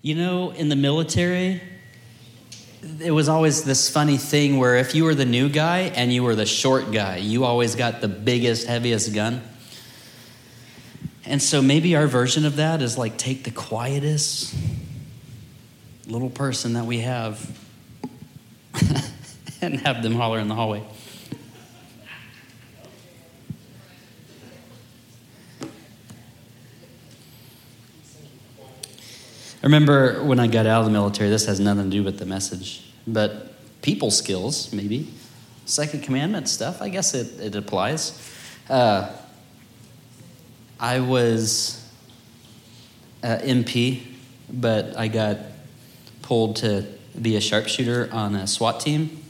You know, in the military, it was always this funny thing where if you were the new guy and you were the short guy, you always got the biggest, heaviest gun. And so maybe our version of that is like take the quietest little person that we have and have them holler in the hallway. Remember when I got out of the military, this has nothing to do with the message, but people skills, maybe. Second commandment stuff, I guess it, it applies. Uh, I was uh, MP, but I got pulled to be a sharpshooter on a SWAT team.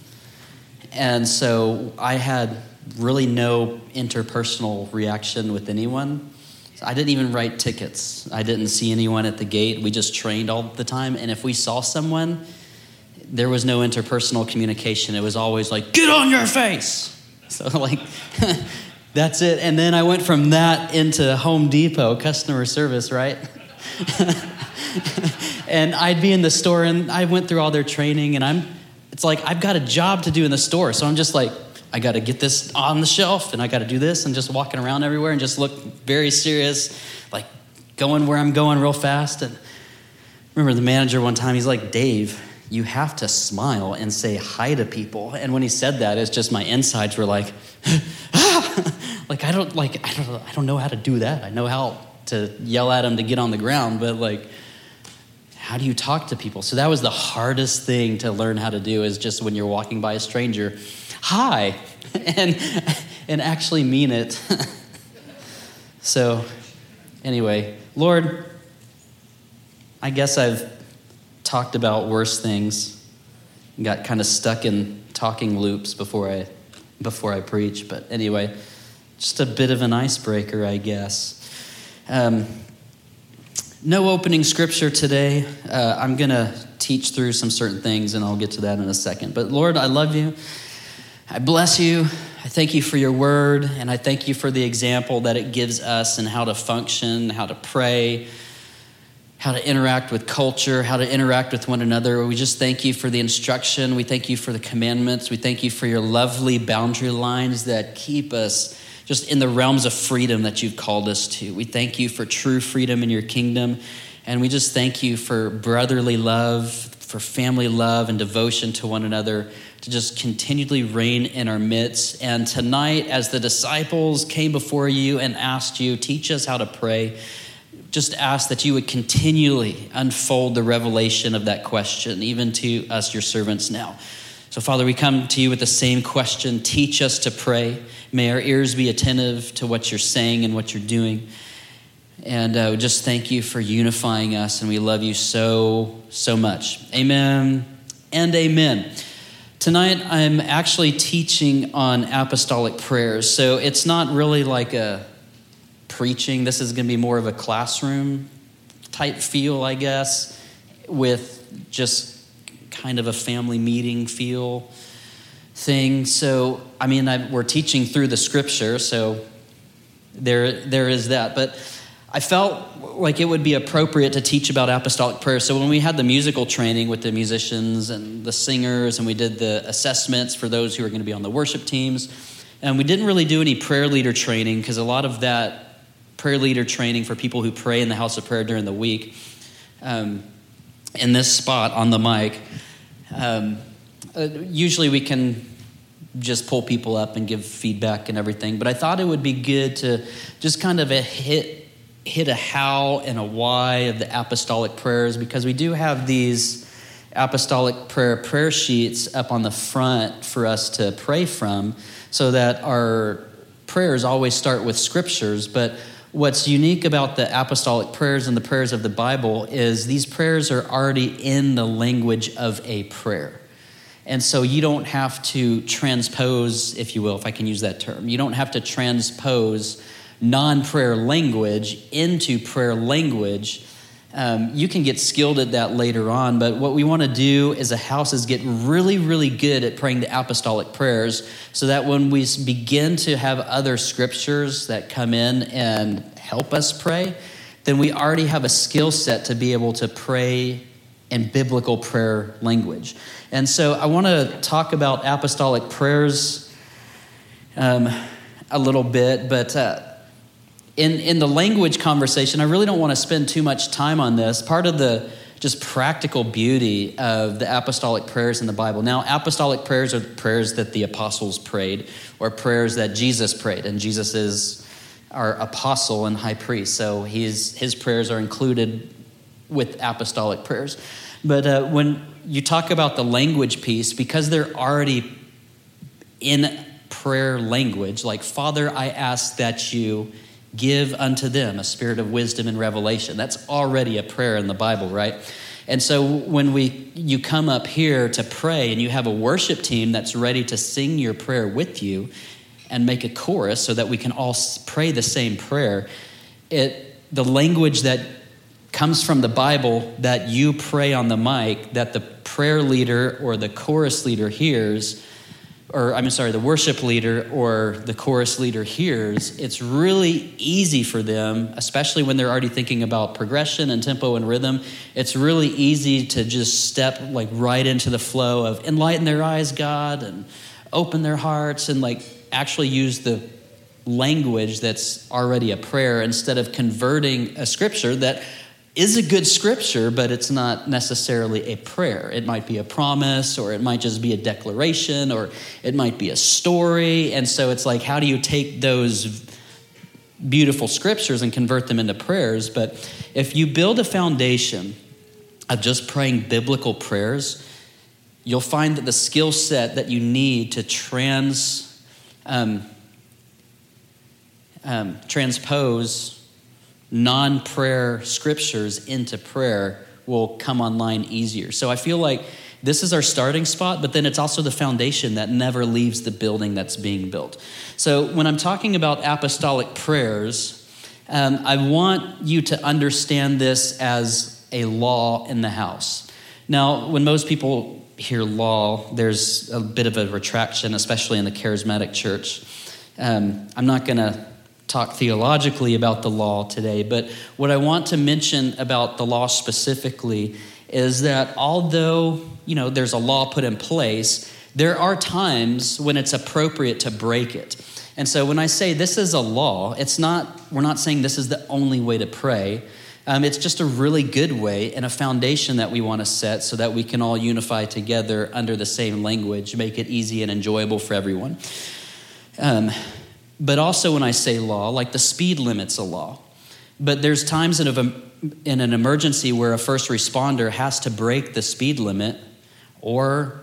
And so I had really no interpersonal reaction with anyone. I didn't even write tickets. I didn't see anyone at the gate. We just trained all the time. And if we saw someone, there was no interpersonal communication. It was always like, get on your face. So, like, that's it. And then I went from that into Home Depot customer service, right? and I'd be in the store and I went through all their training and I'm, it's like I've got a job to do in the store. So I'm just like, I got to get this on the shelf and I got to do this and just walking around everywhere and just look very serious, like going where I'm going real fast. And remember the manager one time, he's like, Dave, you have to smile and say hi to people. And when he said that, it's just my insides were like, like I don't like I don't I don't know how to do that. I know how to yell at them to get on the ground, but like how do you talk to people? So that was the hardest thing to learn how to do is just when you're walking by a stranger, hi, and, and actually mean it. so, anyway, Lord, I guess I've talked about worse things, got kind of stuck in talking loops before I, before I preach, but anyway, just a bit of an icebreaker, I guess. Um, no opening scripture today. Uh, I'm going to teach through some certain things, and I'll get to that in a second. But Lord, I love you. I bless you. I thank you for your word, and I thank you for the example that it gives us and how to function, how to pray, how to interact with culture, how to interact with one another. We just thank you for the instruction. We thank you for the commandments. We thank you for your lovely boundary lines that keep us just in the realms of freedom that you've called us to. We thank you for true freedom in your kingdom. And we just thank you for brotherly love, for family love and devotion to one another to just continually reign in our midst. And tonight, as the disciples came before you and asked you, teach us how to pray, just ask that you would continually unfold the revelation of that question, even to us, your servants now. So, Father, we come to you with the same question teach us to pray. May our ears be attentive to what you're saying and what you're doing. And uh, just thank you for unifying us, and we love you so, so much. Amen and amen. Tonight, I'm actually teaching on apostolic prayers. So it's not really like a preaching. This is going to be more of a classroom type feel, I guess, with just kind of a family meeting feel thing. So, I mean, I, we're teaching through the scripture, so there, there is that. But I felt like it would be appropriate to teach about apostolic prayer. So when we had the musical training with the musicians and the singers, and we did the assessments for those who are going to be on the worship teams, and we didn't really do any prayer leader training because a lot of that prayer leader training for people who pray in the house of prayer during the week, um, in this spot on the mic, um, uh, usually we can just pull people up and give feedback and everything. But I thought it would be good to just kind of hit hit a how and a why of the apostolic prayers because we do have these apostolic prayer prayer sheets up on the front for us to pray from so that our prayers always start with scriptures. But what's unique about the apostolic prayers and the prayers of the bible is these prayers are already in the language of a prayer. And so you don't have to transpose if you will if i can use that term. You don't have to transpose non prayer language into prayer language. Um, you can get skilled at that later on, but what we want to do as a house is get really, really good at praying the apostolic prayers so that when we begin to have other scriptures that come in and help us pray, then we already have a skill set to be able to pray in biblical prayer language. And so I want to talk about apostolic prayers um, a little bit, but uh, in, in the language conversation, I really don't want to spend too much time on this. Part of the just practical beauty of the apostolic prayers in the Bible. Now, apostolic prayers are prayers that the apostles prayed, or prayers that Jesus prayed, and Jesus is our apostle and high priest, so his, his prayers are included with apostolic prayers. But uh, when you talk about the language piece, because they're already in prayer language, like, Father, I ask that you give unto them a spirit of wisdom and revelation. That's already a prayer in the Bible, right? And so when we you come up here to pray and you have a worship team that's ready to sing your prayer with you and make a chorus so that we can all pray the same prayer, it the language that comes from the Bible that you pray on the mic that the prayer leader or the chorus leader hears or I'm sorry, the worship leader or the chorus leader hears, it's really easy for them, especially when they're already thinking about progression and tempo and rhythm. It's really easy to just step like right into the flow of enlighten their eyes, God, and open their hearts and like actually use the language that's already a prayer instead of converting a scripture that is a good scripture, but it's not necessarily a prayer. It might be a promise, or it might just be a declaration, or it might be a story. And so it's like, how do you take those beautiful scriptures and convert them into prayers? But if you build a foundation of just praying biblical prayers, you'll find that the skill set that you need to trans, um, um, transpose non prayer scriptures into prayer will come online easier. So I feel like this is our starting spot, but then it's also the foundation that never leaves the building that's being built. So when I'm talking about apostolic prayers, um, I want you to understand this as a law in the house. Now, when most people hear law, there's a bit of a retraction, especially in the charismatic church. Um, I'm not going to talk theologically about the law today, but what I want to mention about the law specifically is that although, you know, there's a law put in place, there are times when it's appropriate to break it. And so when I say this is a law, it's not we're not saying this is the only way to pray. Um, it's just a really good way and a foundation that we want to set so that we can all unify together under the same language, make it easy and enjoyable for everyone. Um, but also, when I say law, like the speed limit's a law. But there's times in, a, in an emergency where a first responder has to break the speed limit, or,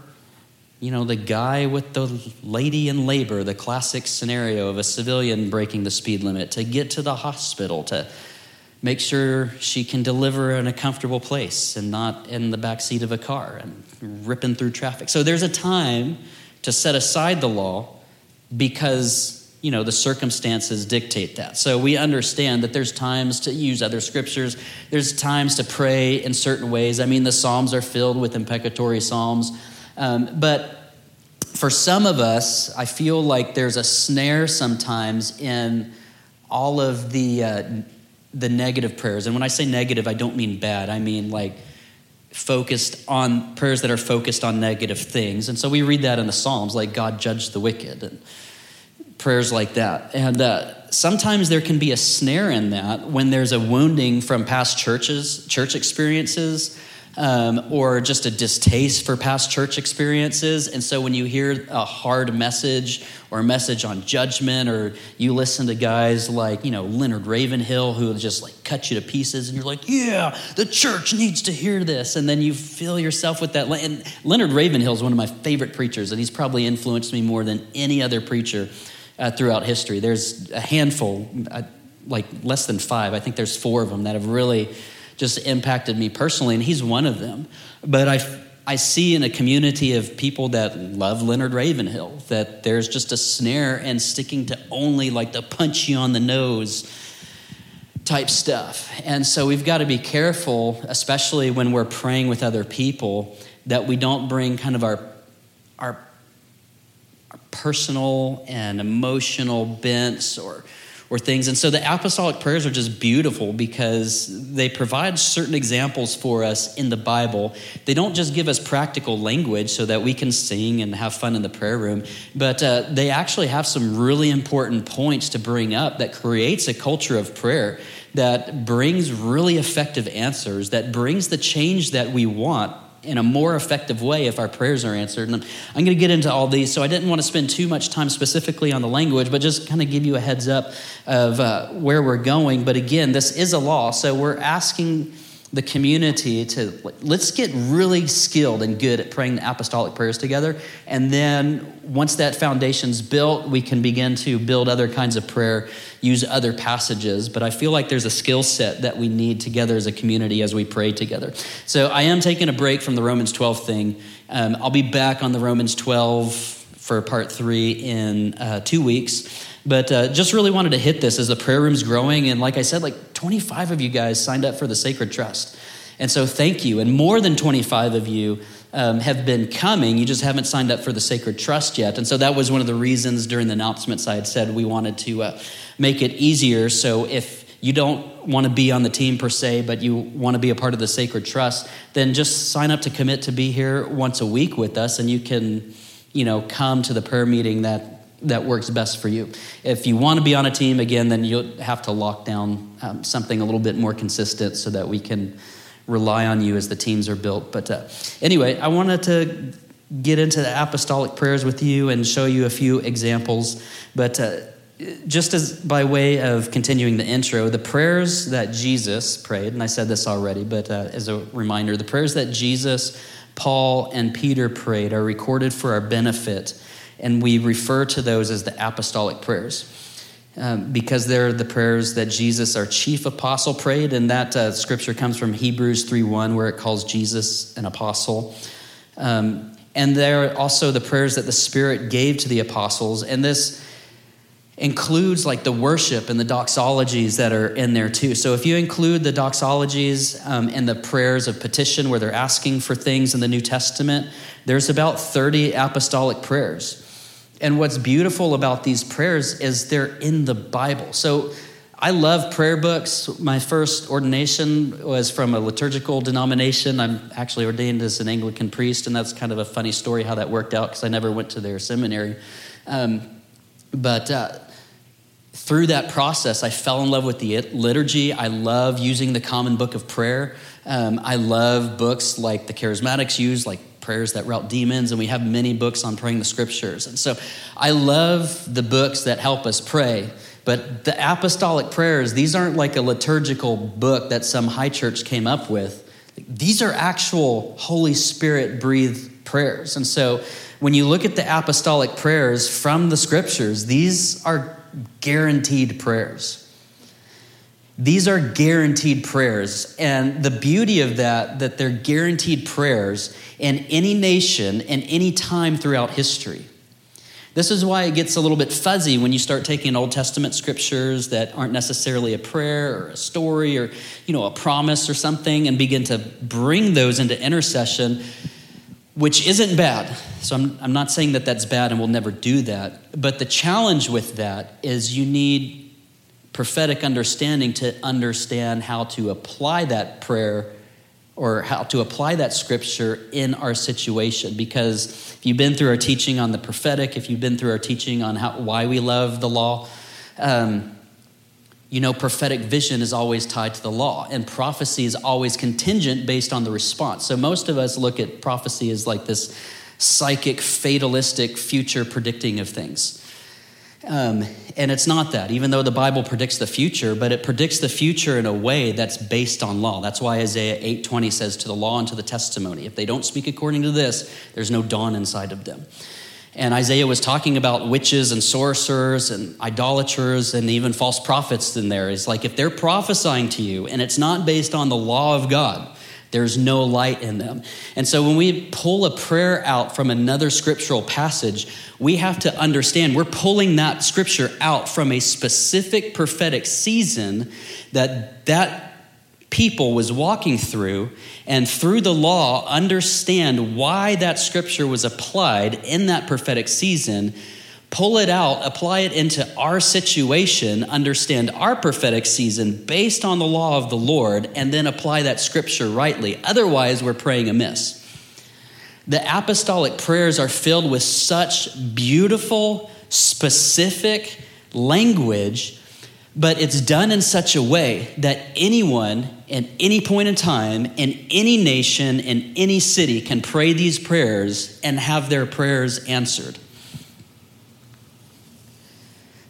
you know, the guy with the lady in labor, the classic scenario of a civilian breaking the speed limit to get to the hospital, to make sure she can deliver in a comfortable place and not in the back seat of a car and ripping through traffic. So there's a time to set aside the law because you know the circumstances dictate that. So we understand that there's times to use other scriptures. There's times to pray in certain ways. I mean the psalms are filled with imprecatory psalms. Um, but for some of us i feel like there's a snare sometimes in all of the uh, the negative prayers. And when i say negative i don't mean bad. I mean like focused on prayers that are focused on negative things. And so we read that in the psalms like god judge the wicked. And prayers like that. And uh, sometimes there can be a snare in that when there's a wounding from past churches, church experiences, um, or just a distaste for past church experiences. And so when you hear a hard message or a message on judgment, or you listen to guys like, you know, Leonard Ravenhill who just like cut you to pieces, and you're like, yeah, the church needs to hear this. And then you fill yourself with that. And Leonard Ravenhill is one of my favorite preachers, and he's probably influenced me more than any other preacher uh, throughout history. There's a handful, uh, like less than five. I think there's four of them that have really just impacted me personally, and he's one of them. But I, I see in a community of people that love Leonard Ravenhill that there's just a snare and sticking to only like the punch you on the nose type stuff. And so we've got to be careful, especially when we're praying with other people, that we don't bring kind of our, our personal and emotional bents or or things. And so the apostolic prayers are just beautiful because they provide certain examples for us in the Bible. They don't just give us practical language so that we can sing and have fun in the prayer room, but uh, they actually have some really important points to bring up that creates a culture of prayer that brings really effective answers, that brings the change that we want in a more effective way if our prayers are answered. And I'm going to get into all these, so I didn't want to spend too much time specifically on the language, but just kind of give you a heads up of uh, where we're going. But again, this is a law, so we're asking the community to let's get really skilled and good at praying the apostolic prayers together. And then once that foundation's built, we can begin to build other kinds of prayer, use other passages. But I feel like there's a skill set that we need together as a community as we pray together. So I am taking a break from the Romans 12 thing. Um, I'll be back on the Romans 12 for part three in uh, two weeks. But uh, just really wanted to hit this as the prayer room's growing. And like I said, like 25 of you guys signed up for the Sacred Trust. And so thank you. And more than 25 of you um, have been coming. You just haven't signed up for the Sacred Trust yet. And so that was one of the reasons during the announcements I had said we wanted to uh, make it easier. So if you don't want to be on the team per se, but you want to be a part of the Sacred Trust, then just sign up to commit to be here once a week with us, and you can, you know, come to the prayer meeting that that works best for you. If you want to be on a team again, then you'll have to lock down um, something a little bit more consistent so that we can rely on you as the teams are built. But uh, anyway, I wanted to get into the apostolic prayers with you and show you a few examples. But uh, just as by way of continuing the intro, the prayers that Jesus prayed, and I said this already, but uh, as a reminder, the prayers that Jesus, Paul, and Peter prayed are recorded for our benefit and we refer to those as the apostolic prayers. Um, because they're the prayers that Jesus, our chief apostle, prayed, and that uh, scripture comes from Hebrews 3:1, where it calls Jesus an apostle. Um, and they're also the prayers that the Spirit gave to the apostles, and this includes like the worship and the doxologies that are in there too. So if you include the doxologies um, and the prayers of petition, where they're asking for things in the New Testament, there's about 30 apostolic prayers. And what's beautiful about these prayers is they're in the Bible. So I love prayer books. My first ordination was from a liturgical denomination. I'm actually ordained as an Anglican priest, and that's kind of a funny story how that worked out because I never went to their seminary. Um, but uh, through that process, I fell in love with the liturgy. I love using the common book of prayer. Um, I love books like the charismatics use, like prayers that rout demons, and we have many books on praying the scriptures. And so I love the books that help us pray. But the apostolic prayers, these aren't like a liturgical book that some high church came up with. These are actual Holy Spirit breathed prayers. And so when you look at the apostolic prayers from the scriptures, these are guaranteed prayers. These are guaranteed prayers. And the beauty of that, that they're guaranteed prayers in any nation and any time throughout history. This is why it gets a little bit fuzzy when you start taking Old Testament scriptures that aren't necessarily a prayer or a story or, you know, a promise or something and begin to bring those into intercession, which isn't bad. So I'm, I'm not saying that that's bad and we'll never do that. But the challenge with that is you need prophetic understanding to understand how to apply that prayer or how to apply that scripture in our situation. Because if you've been through our teaching on the prophetic if you've been through our teaching on how, why we love the law um, you know prophetic vision is always tied to the law. And prophecy is always contingent based on the response. So most of us look at prophecy as like this psychic fatalistic future predicting of things um, and it's not that, even though the Bible predicts the future, but it predicts the future in a way that's based on law. That's why Isaiah 8:20 says, "To the law and to the testimony. If they don't speak according to this, there's no dawn inside of them." And Isaiah was talking about witches and sorcerers and idolaters and even false prophets in there. It's like if they're prophesying to you and it's not based on the law of God, there's no light in them. And so when we pull a prayer out from another scriptural passage, we have to understand we're pulling that scripture out from a specific prophetic season that that people was walking through and through the law understand why that scripture was applied in that prophetic season pull it out, apply it into our situation, understand our prophetic season based on the law of the Lord, and then apply that scripture rightly. Otherwise, we're praying amiss. The apostolic prayers are filled with such beautiful, specific language, but it's done in such a way that anyone at any point in time, in any nation, in any city, can pray these prayers and have their prayers answered.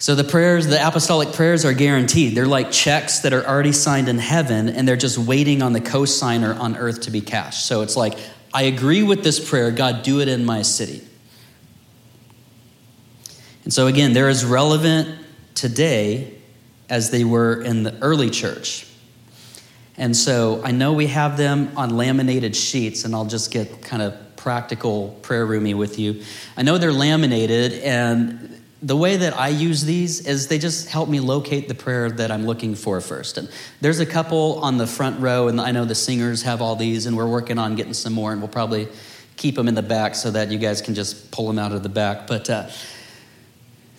So the prayers, the apostolic prayers are guaranteed. They're like checks that are already signed in heaven and they're just waiting on the cosigner on earth to be cashed. So it's like, I agree with this prayer, God, do it in my city. And so again, they're as relevant today as they were in the early church. And so I know we have them on laminated sheets, and I'll just get kind of practical prayer roomy with you. I know they're laminated, and the way that I use these is they just help me locate the prayer that I'm looking for first. And there's a couple on the front row, and I know the singers have all these, and we're working on getting some more, and we'll probably keep them in the back so that you guys can just pull them out of the back. But uh,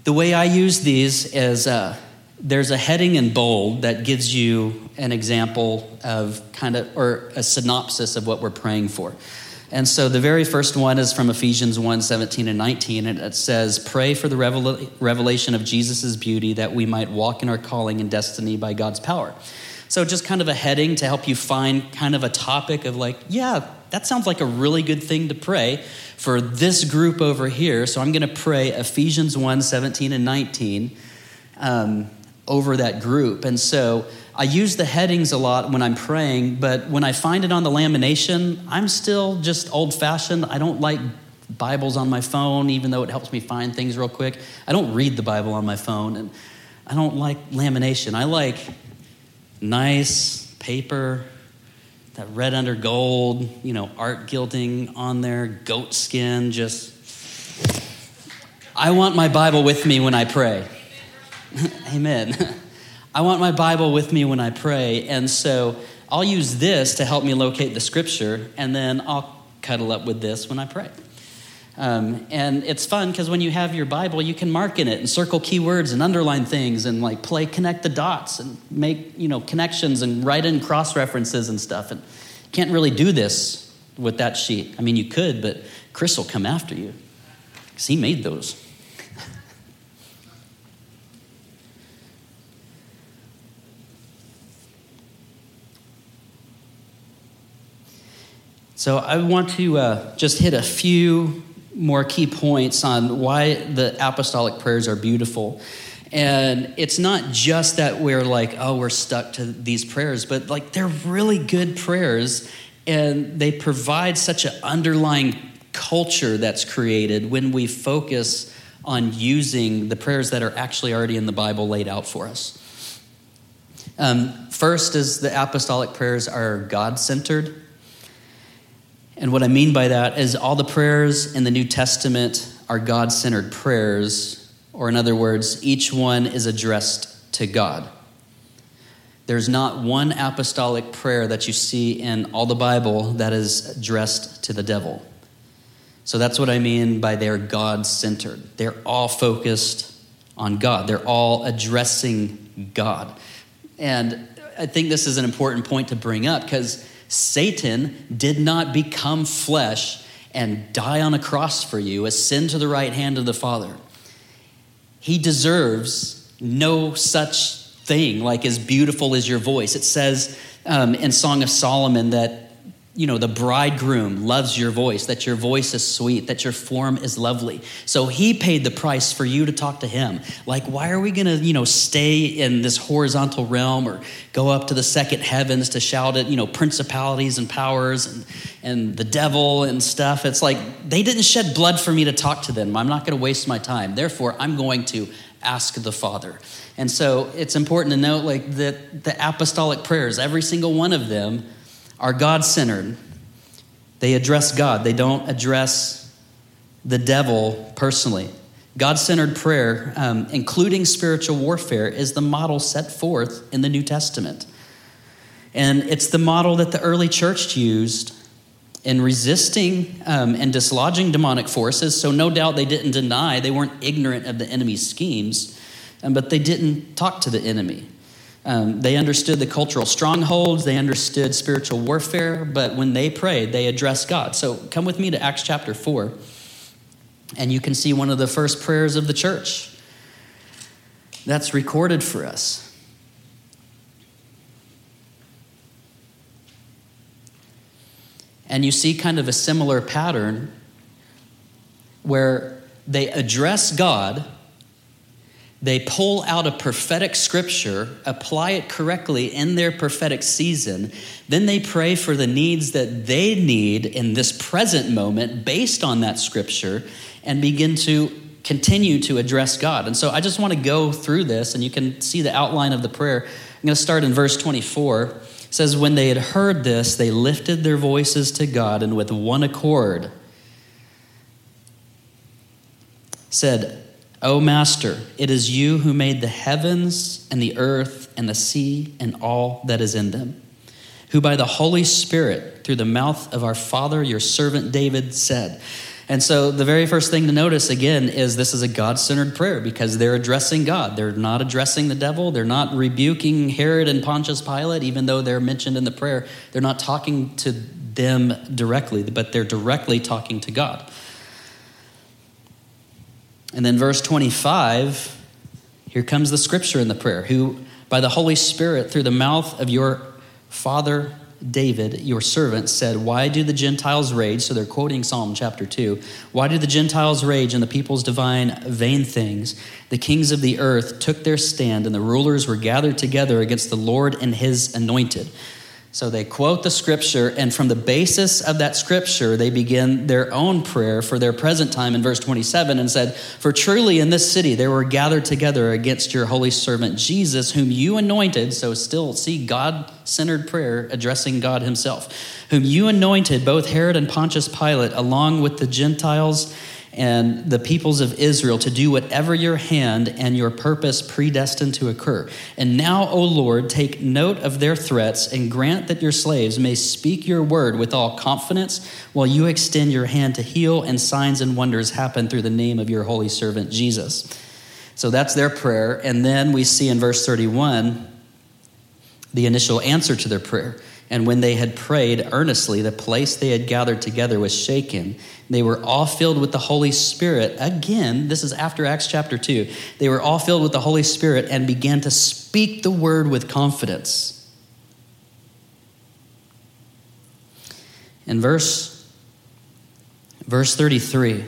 the way I use these is uh, there's a heading in bold that gives you an example of kind of, or a synopsis of what we're praying for. And so the very first one is from Ephesians 1 17 and 19. And it says, Pray for the revelation of Jesus' beauty that we might walk in our calling and destiny by God's power. So just kind of a heading to help you find kind of a topic of like, yeah, that sounds like a really good thing to pray for this group over here. So I'm going to pray Ephesians 1 17 and 19 um, over that group. And so I use the headings a lot when I'm praying, but when I find it on the lamination, I'm still just old fashioned. I don't like Bibles on my phone, even though it helps me find things real quick. I don't read the Bible on my phone, and I don't like lamination. I like nice paper, that red under gold, you know, art gilding on there, goat skin, just. I want my Bible with me when I pray. Amen. I want my Bible with me when I pray. And so I'll use this to help me locate the scripture, and then I'll cuddle up with this when I pray. Um, and it's fun because when you have your Bible, you can mark in it and circle keywords and underline things and like play connect the dots and make you know connections and write in cross references and stuff. And can't really do this with that sheet. I mean, you could, but Chris will come after you because he made those. So I want to uh, just hit a few more key points on why the apostolic prayers are beautiful. And it's not just that we're like, oh, we're stuck to these prayers, but like they're really good prayers and they provide such an underlying culture that's created when we focus on using the prayers that are actually already in the Bible laid out for us. Um, first is the apostolic prayers are God centered. And what I mean by that is all the prayers in the New Testament are God centered prayers, or in other words, each one is addressed to God. There's not one apostolic prayer that you see in all the Bible that is addressed to the devil. So that's what I mean by they're God centered. They're all focused on God, they're all addressing God. And I think this is an important point to bring up because Satan did not become flesh and die on a cross for you, ascend to the right hand of the Father. He deserves no such thing like as beautiful as your voice. It says um, in Song of Solomon that you know, the bridegroom loves your voice, that your voice is sweet, that your form is lovely. So he paid the price for you to talk to him. Like, why are we going to, you know, stay in this horizontal realm or go up to the second heavens to shout at, you know, principalities and powers and, and the devil and stuff? It's like they didn't shed blood for me to talk to them. I'm not going to waste my time. Therefore, I'm going to ask the Father. And so it's important to note, like, that the apostolic prayers, every single one of them, are God centered. They address God, they don't address the devil personally. God centered prayer, um, including spiritual warfare, is the model set forth in the New Testament. And it's the model that the early church used in resisting um, and dislodging demonic forces. So, no doubt they didn't deny, they weren't ignorant of the enemy's schemes, um, but they didn't talk to the enemy. Um, they understood the cultural strongholds, they understood spiritual warfare, but when they prayed, they addressed God. So, come with me to Acts chapter 4, and you can see one of the first prayers of the church. That's recorded for us. And you see kind of a similar pattern where they address God, they pull out a prophetic scripture, apply it correctly in their prophetic season, then they pray for the needs that they need in this present moment based on that scripture and begin to continue to address God. And so I just want to go through this and you can see the outline of the prayer. I'm going to start in verse 24 says, When they had heard this, they lifted their voices to God and with one accord said, O Master, it is you who made the heavens and the earth and the sea and all that is in them, who by the Holy Spirit, through the mouth of our father, your servant David, said, and so the very first thing to notice again is this is a God centered prayer because they're addressing God. They're not addressing the devil. They're not rebuking Herod and Pontius Pilate, even though they're mentioned in the prayer. They're not talking to them directly, but they're directly talking to God. And then verse 25, here comes the scripture in the prayer, who by the Holy Spirit, through the mouth of your Father David, your servant, said, Why do the Gentiles rage? So they're quoting Psalm chapter 2. Why do the Gentiles rage and the peoples divine vain things? The kings of the earth took their stand, and the rulers were gathered together against the Lord and his anointed. So they quote the scripture, and from the basis of that scripture, they begin their own prayer for their present time in verse 27 and said, For truly in this city they were gathered together against your holy servant Jesus, whom you anointed. So still see God centered prayer addressing God himself, whom you anointed, both Herod and Pontius Pilate, along with the Gentiles and the peoples of Israel to do whatever your hand and your purpose predestined to occur. And now, O Lord, take note of their threats and grant that your slaves may speak your word with all confidence while you extend your hand to heal and signs and wonders happen through the name of your holy servant Jesus. So that's their prayer. And then we see in verse 31 the initial answer to their prayer. And when they had prayed earnestly, the place they had gathered together was shaken. They were all filled with the Holy Spirit. Again, this is after Acts chapter 2. They were all filled with the Holy Spirit and began to speak the word with confidence. In verse verse 33,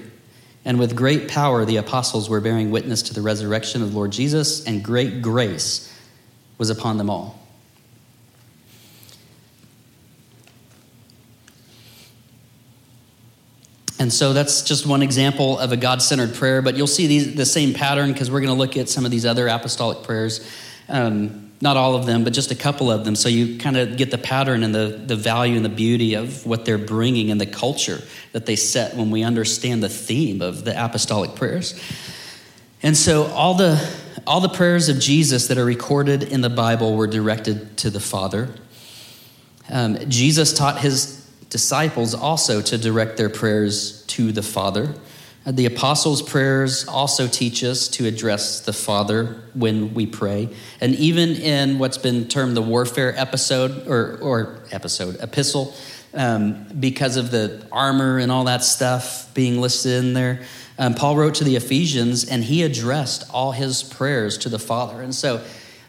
and with great power the apostles were bearing witness to the resurrection of Lord Jesus, and great grace was upon them all. And so that's just one example of a God centered prayer, but you'll see these, the same pattern because we're going to look at some of these other apostolic prayers. Um, not all of them, but just a couple of them. So you kind of get the pattern and the, the value and the beauty of what they're bringing and the culture that they set when we understand the theme of the apostolic prayers. And so all the, all the prayers of Jesus that are recorded in the Bible were directed to the Father. Um, Jesus taught his disciples also to direct their prayers to the Father. Uh, the apostles' prayers also teach us to address the Father when we pray. And even in what's been termed the warfare episode or, or episode, epistle, um, because of the armor and all that stuff being listed in there, um, Paul wrote to the Ephesians and he addressed all his prayers to the Father. And so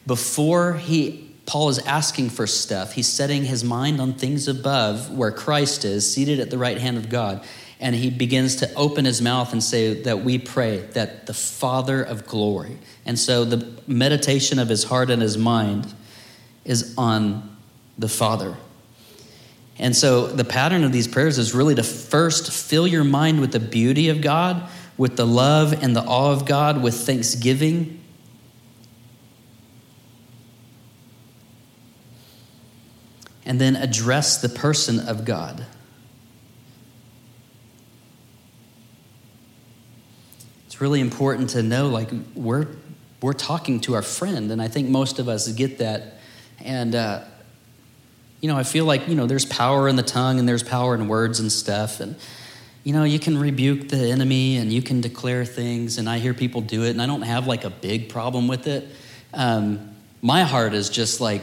before he Paul is asking for stuff. He's setting his mind on things above where Christ is, seated at the right hand of God. And he begins to open his mouth and say that we pray that the Father of glory. And so the meditation of his heart and his mind is on the Father. And so the pattern of these prayers is really to first fill your mind with the beauty of God, with the love and the awe of God, with thanksgiving and then address the person of God. It's really important to know like we're we're talking to our friend, and I think most of us get that. And uh, you know, I feel like, you know, there's power in the tongue and there's power in words and stuff. And, you know, you can rebuke the enemy and you can declare things. And I hear people do it and I don't have like a big problem with it. Um, my heart is just like,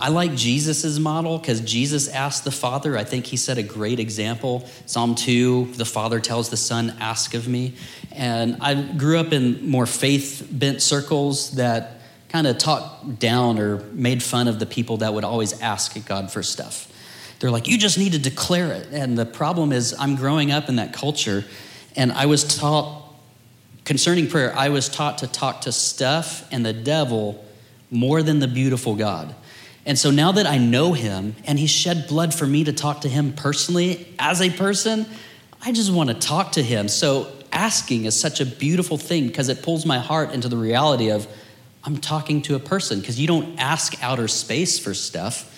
I like Jesus' model because Jesus asked the Father. I think he set a great example. Psalm 2, the Father tells the Son, Ask of me. And I grew up in more faith bent circles that kind of talked down or made fun of the people that would always ask God for stuff. They're like, You just need to declare it. And the problem is, I'm growing up in that culture, and I was taught concerning prayer, I was taught to talk to stuff and the devil more than the beautiful God. And so now that I know him and he shed blood for me to talk to him personally as a person, I just want to talk to him. So asking is such a beautiful thing because it pulls my heart into the reality of I'm talking to a person because you don't ask outer space for stuff.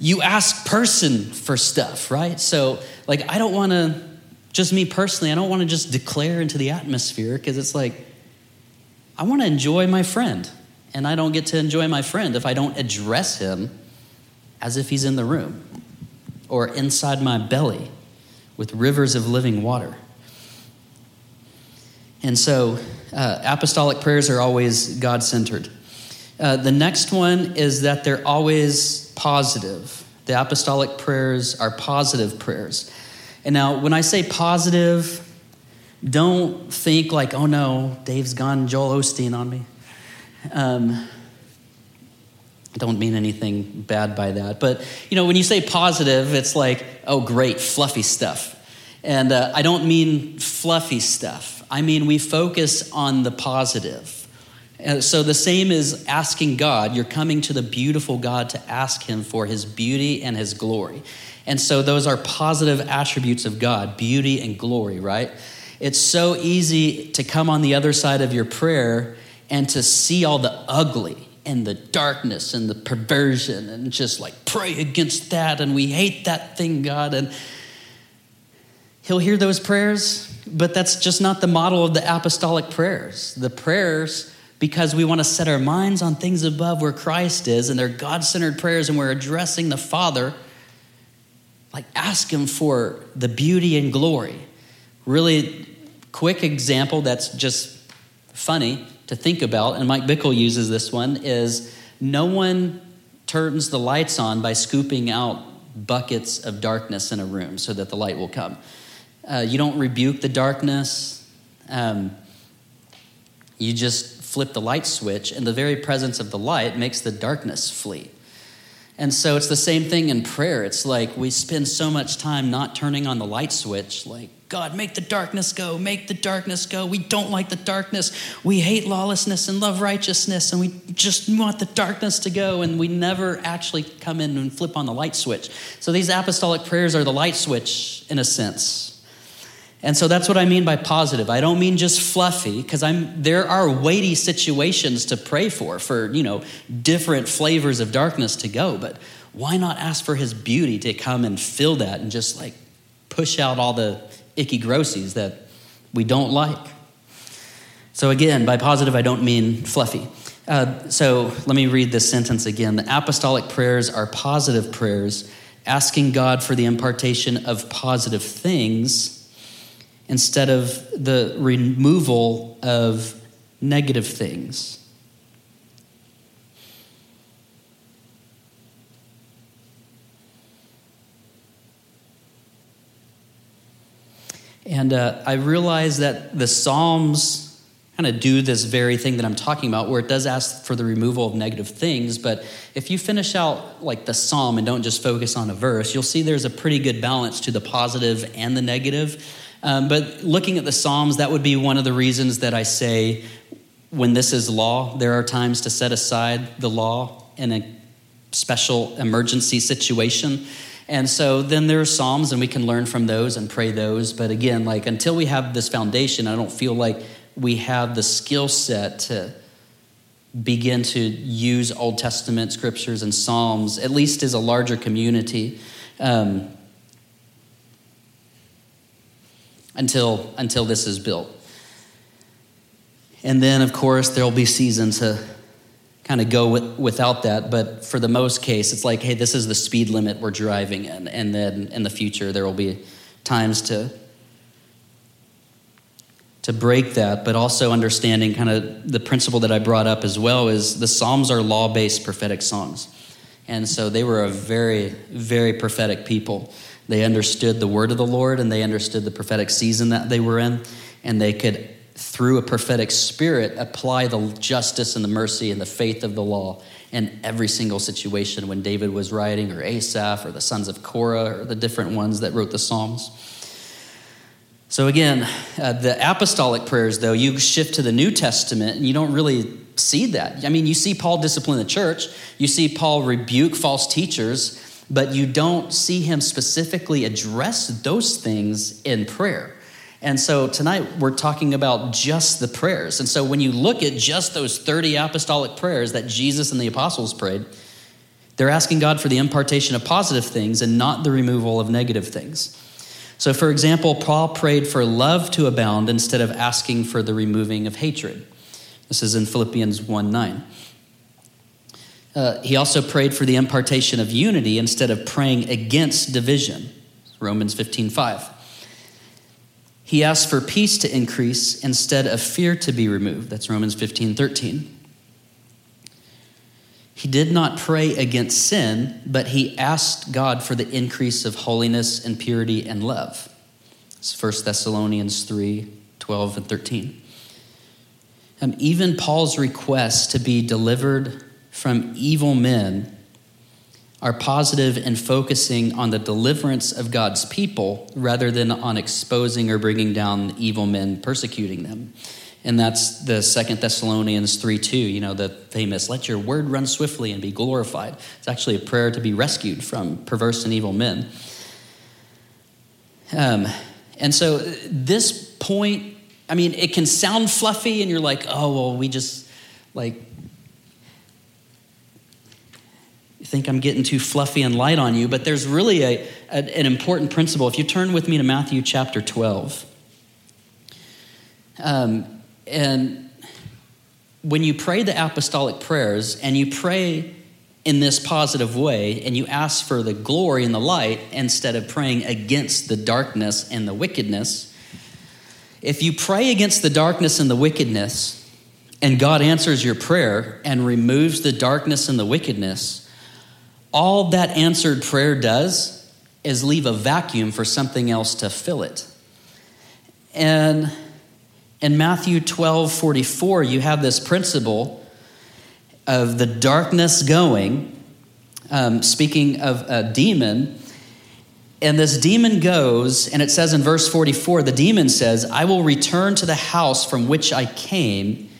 You ask person for stuff, right? So like I don't want to just me personally, I don't want to just declare into the atmosphere because it's like I want to enjoy my friend and I don't get to enjoy my friend if I don't address him as if he's in the room or inside my belly with rivers of living water. And so, uh, apostolic prayers are always God centered. Uh, the next one is that they're always positive. The apostolic prayers are positive prayers. And now, when I say positive, don't think like, oh no, Dave's gone Joel Osteen on me. Um, I don't mean anything bad by that. But, you know, when you say positive, it's like, oh, great, fluffy stuff. And uh, I don't mean fluffy stuff. I mean, we focus on the positive. And so the same is asking God. You're coming to the beautiful God to ask Him for His beauty and His glory. And so those are positive attributes of God beauty and glory, right? It's so easy to come on the other side of your prayer and to see all the ugly and the darkness and the perversion and just like pray against that and we hate that thing, God. And he'll hear those prayers, but that's just not the model of the apostolic prayers. The prayers, because we want to set our minds on things above where Christ is, and they're God centered prayers, and we're addressing the Father, like ask Him for the beauty and glory. Really quick example that's just funny to think about, and Mike Bickle uses this one, is no one turns the lights on by scooping out buckets of darkness in a room so that the light will come. Uh, you don't rebuke the darkness. Um, you just flip the light switch, and the very presence of the light makes the darkness flee. And so it's the same thing in prayer. It's like we spend so much time not turning on the light switch, like, God, make the darkness go, make the darkness go. We don't like the darkness. We hate lawlessness and love righteousness, and we just want the darkness to go, and we never actually come in and flip on the light switch. So these apostolic prayers are the light switch in a sense. And so that's what I mean by positive. I don't mean just fluffy because I'm there are weighty situations to pray for for, you know, different flavors of darkness to go, but why not ask for his beauty to come and fill that and just like push out all the icky grossies that we don't like? So again, by positive I don't mean fluffy. Uh, so let me read this sentence again. The apostolic prayers are positive prayers, asking God for the impartation of positive things instead of the removal of negative things. And uh, I realize that the Psalms kind of do this very thing that I'm talking about, where it does ask for the removal of negative things. But if you finish out like the Psalm and don't just focus on a verse, you'll see there's a pretty good balance to the positive and the negative. Um, but looking at the Psalms, that would be one of the reasons that I say when this is law, there are times to set aside the law in a special emergency situation. And so then there are Psalms, and we can learn from those and pray those. But again, like until we have this foundation, I don't feel like we have the skill set to begin to use Old Testament scriptures and Psalms, at least as a larger community. Um, until, until this is built. And then, of course, there will be seasons to kind of go with, without that. But for the most case, it's like, hey, this is the speed limit we're driving in. And then in the future, there will be times to to break that, but also understanding kind of the principle that I brought up as well is the Psalms are law based prophetic songs. And so they were a very, very prophetic people. They understood the word of the Lord and they understood the prophetic season that they were in, and they could through a prophetic spirit, apply the justice and the mercy and the faith of the law in every single situation when David was writing, or Asaph, or the sons of Korah, or the different ones that wrote the Psalms. So, again, uh, the apostolic prayers, though, you shift to the New Testament and you don't really see that. I mean, you see Paul discipline the church, you see Paul rebuke false teachers, but you don't see him specifically address those things in prayer. And so tonight we're talking about just the prayers. And so when you look at just those 30 apostolic prayers that Jesus and the apostles prayed, they're asking God for the impartation of positive things and not the removal of negative things. So, for example, Paul prayed for love to abound instead of asking for the removing of hatred. This is in Philippians 1 9. Uh, he also prayed for the impartation of unity instead of praying against division. Romans 15 5. He asked for peace to increase instead of fear to be removed. That's Romans 15 13. He did not pray against sin, but he asked God for the increase of holiness and purity and love. It's 1 Thessalonians 3 12 and 13. Um, even Paul's request to be delivered from evil men are and focusing on the deliverance of God's people rather than on exposing or bringing down evil men persecuting them. And that's the Second Thessalonians 3 2, you know, the famous, let your word run swiftly and be glorified. It's actually a prayer to be rescued from perverse and evil men. Um, and so this point, I mean, it can sound fluffy and you're like, oh, well, we just, like, think I'm getting too fluffy and light on you, but there's really a, a, an important principle. If you turn with me to Matthew chapter 12, um, and when you pray the apostolic prayers and you pray in this positive way and you ask for the glory and the light instead of praying against the darkness and the wickedness, if you pray against the darkness and the wickedness, and God answers your prayer and removes the darkness and the wickedness, all that answered prayer does is leave a vacuum for something else to fill it. And in Matthew 12 44, you have this principle of the darkness going, um, speaking of a demon. And this demon goes, and it says in verse 44 the demon says, I will return to the house from which I came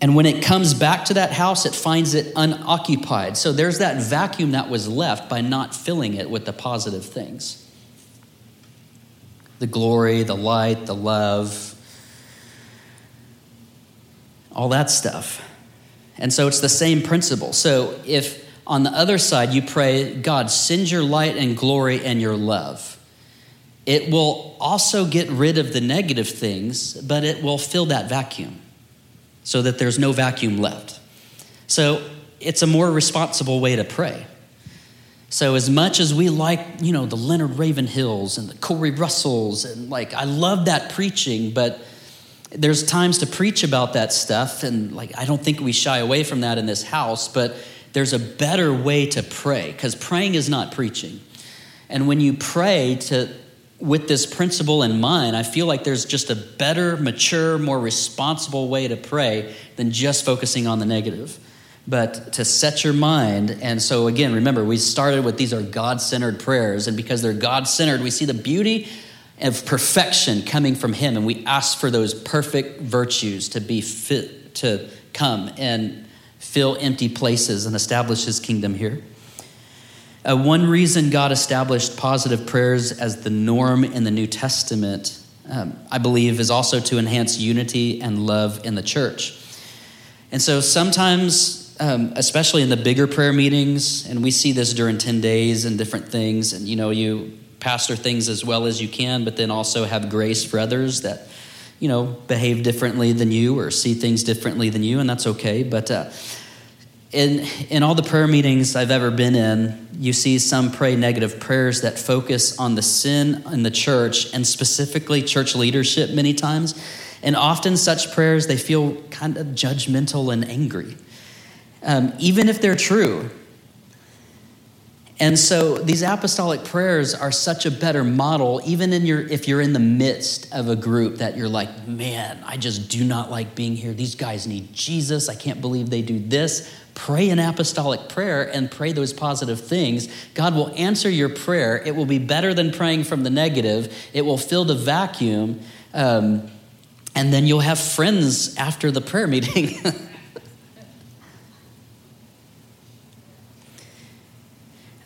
and when it comes back to that house, it finds it unoccupied. So there's that vacuum that was left by not filling it with the positive things the glory, the light, the love, all that stuff. And so it's the same principle. So if on the other side you pray, God, send your light and glory and your love, it will also get rid of the negative things, but it will fill that vacuum so that there's no vacuum left. So it's a more responsible way to pray. So as much as we like, you know, the Leonard Ravenhills and the Corey Russells, and like I love that preaching, but there's times to preach about that stuff, and like I don't think we shy away from that in this house, but there's a better way to pray because praying is not preaching. And when you pray to with this principle in mind, I feel like there's just a better, mature, more responsible way to pray than just focusing on the negative. But to set your mind, and so again, remember, we started with these are God centered prayers, and because they're God centered, we see the beauty of perfection coming from Him, and we ask for those perfect virtues to be fit to come and fill empty places and establish His kingdom here. Uh, one reason God established positive prayers as the norm in the New Testament, um, I believe, is also to enhance unity and love in the church. And so sometimes, um, especially in the bigger prayer meetings, and we see this during 10 days and different things, and you know, you pastor things as well as you can, but then also have grace for others that you know, behave differently than you or see things differently than you, and that's okay. But uh, in, in all the prayer meetings I've ever been in, you see some pray negative prayers that focus on the sin in the church and specifically church leadership many times. And often such prayers, they feel kind of judgmental and angry, um, even if they're true. And so these apostolic prayers are such a better model, even in your if you're in the midst of a group that you're like, man, I just do not like being here. These guys need Jesus. I can't believe they do this. Pray an apostolic prayer and pray those positive things. God will answer your prayer. It will be better than praying from the negative. It will fill the vacuum. Um, and then you'll have friends after the prayer meeting.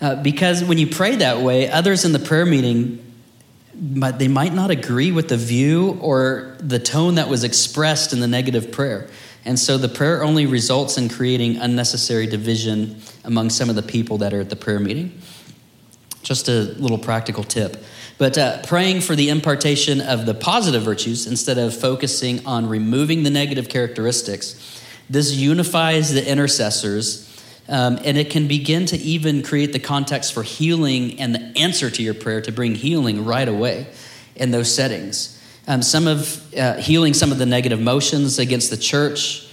uh, because when you pray that way, others in the prayer meeting, but they might not agree with the view or the tone that was expressed in the negative prayer. And so the prayer only results in creating unnecessary division among some of the people that are at the prayer meeting. Just a little practical tip. But uh, praying for the impartation of the positive virtues instead of focusing on removing the negative characteristics, this unifies the intercessors. Um, and it can begin to even create the context for healing and the answer to your prayer to bring healing right away in those settings. Um, some of uh, healing some of the negative motions against the church.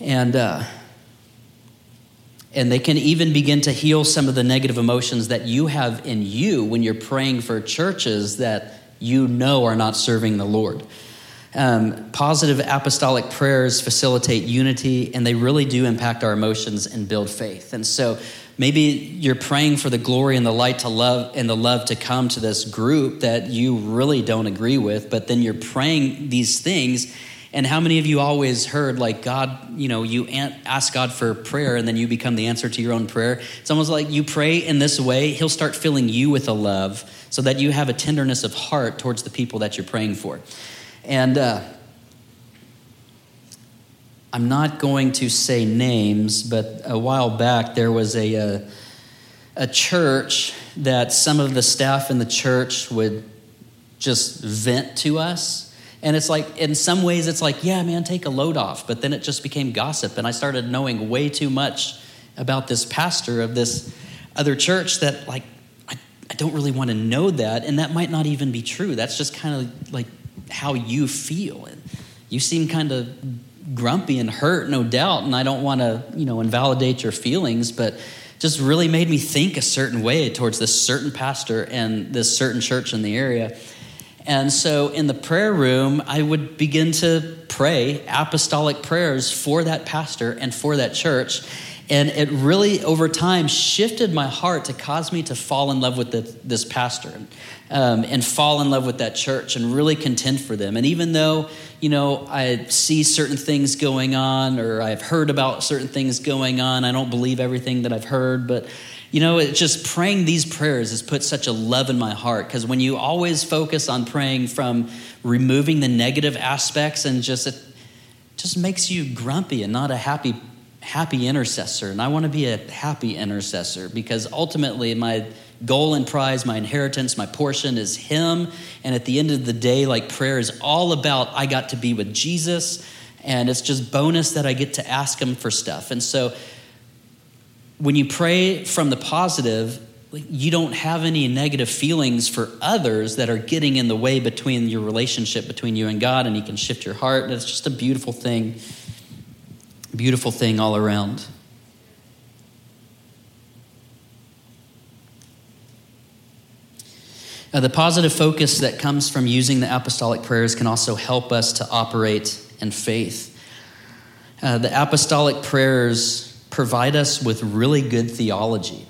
And uh, and they can even begin to heal some of the negative emotions that you have in you when you're praying for churches that you know are not serving the Lord. Um, positive apostolic prayers facilitate unity and they really do impact our emotions and build faith. And so maybe you're praying for the glory and the light to love and the love to come to this group that you really don't agree with, but then you're praying these things and how many of you always heard, like, God, you know, you ask God for prayer and then you become the answer to your own prayer? It's almost like you pray in this way, He'll start filling you with a love so that you have a tenderness of heart towards the people that you're praying for. And uh, I'm not going to say names, but a while back there was a, a, uh, a church that some of the staff in the church would just vent to us and it's like, in some ways, it's like, yeah, man, take a load off. But then it just became gossip. And I started knowing way too much about this pastor of this other church that, like, I, I don't really want to know that. And that might not even be true. That's just kind of like how you feel. And you seem kind of grumpy and hurt, no doubt. And I don't want to, you know, invalidate your feelings, but just really made me think a certain way towards this certain pastor and this certain church in the area. And so in the prayer room, I would begin to pray apostolic prayers for that pastor and for that church. And it really, over time, shifted my heart to cause me to fall in love with the, this pastor um, and fall in love with that church and really contend for them. And even though, you know, I see certain things going on or I've heard about certain things going on, I don't believe everything that I've heard, but you know, it's just praying these prayers has put such a love in my heart because when you always focus on praying from removing the negative aspects and just it just makes you grumpy and not a happy happy intercessor. And I want to be a happy intercessor because ultimately my goal and prize, my inheritance, my portion is him. And at the end of the day, like prayer is all about I got to be with Jesus and it's just bonus that I get to ask him for stuff. And so when you pray from the positive, you don't have any negative feelings for others that are getting in the way between your relationship between you and God, and you can shift your heart. And it's just a beautiful thing, beautiful thing all around. Now, the positive focus that comes from using the apostolic prayers can also help us to operate in faith. Uh, the apostolic prayers provide us with really good theology.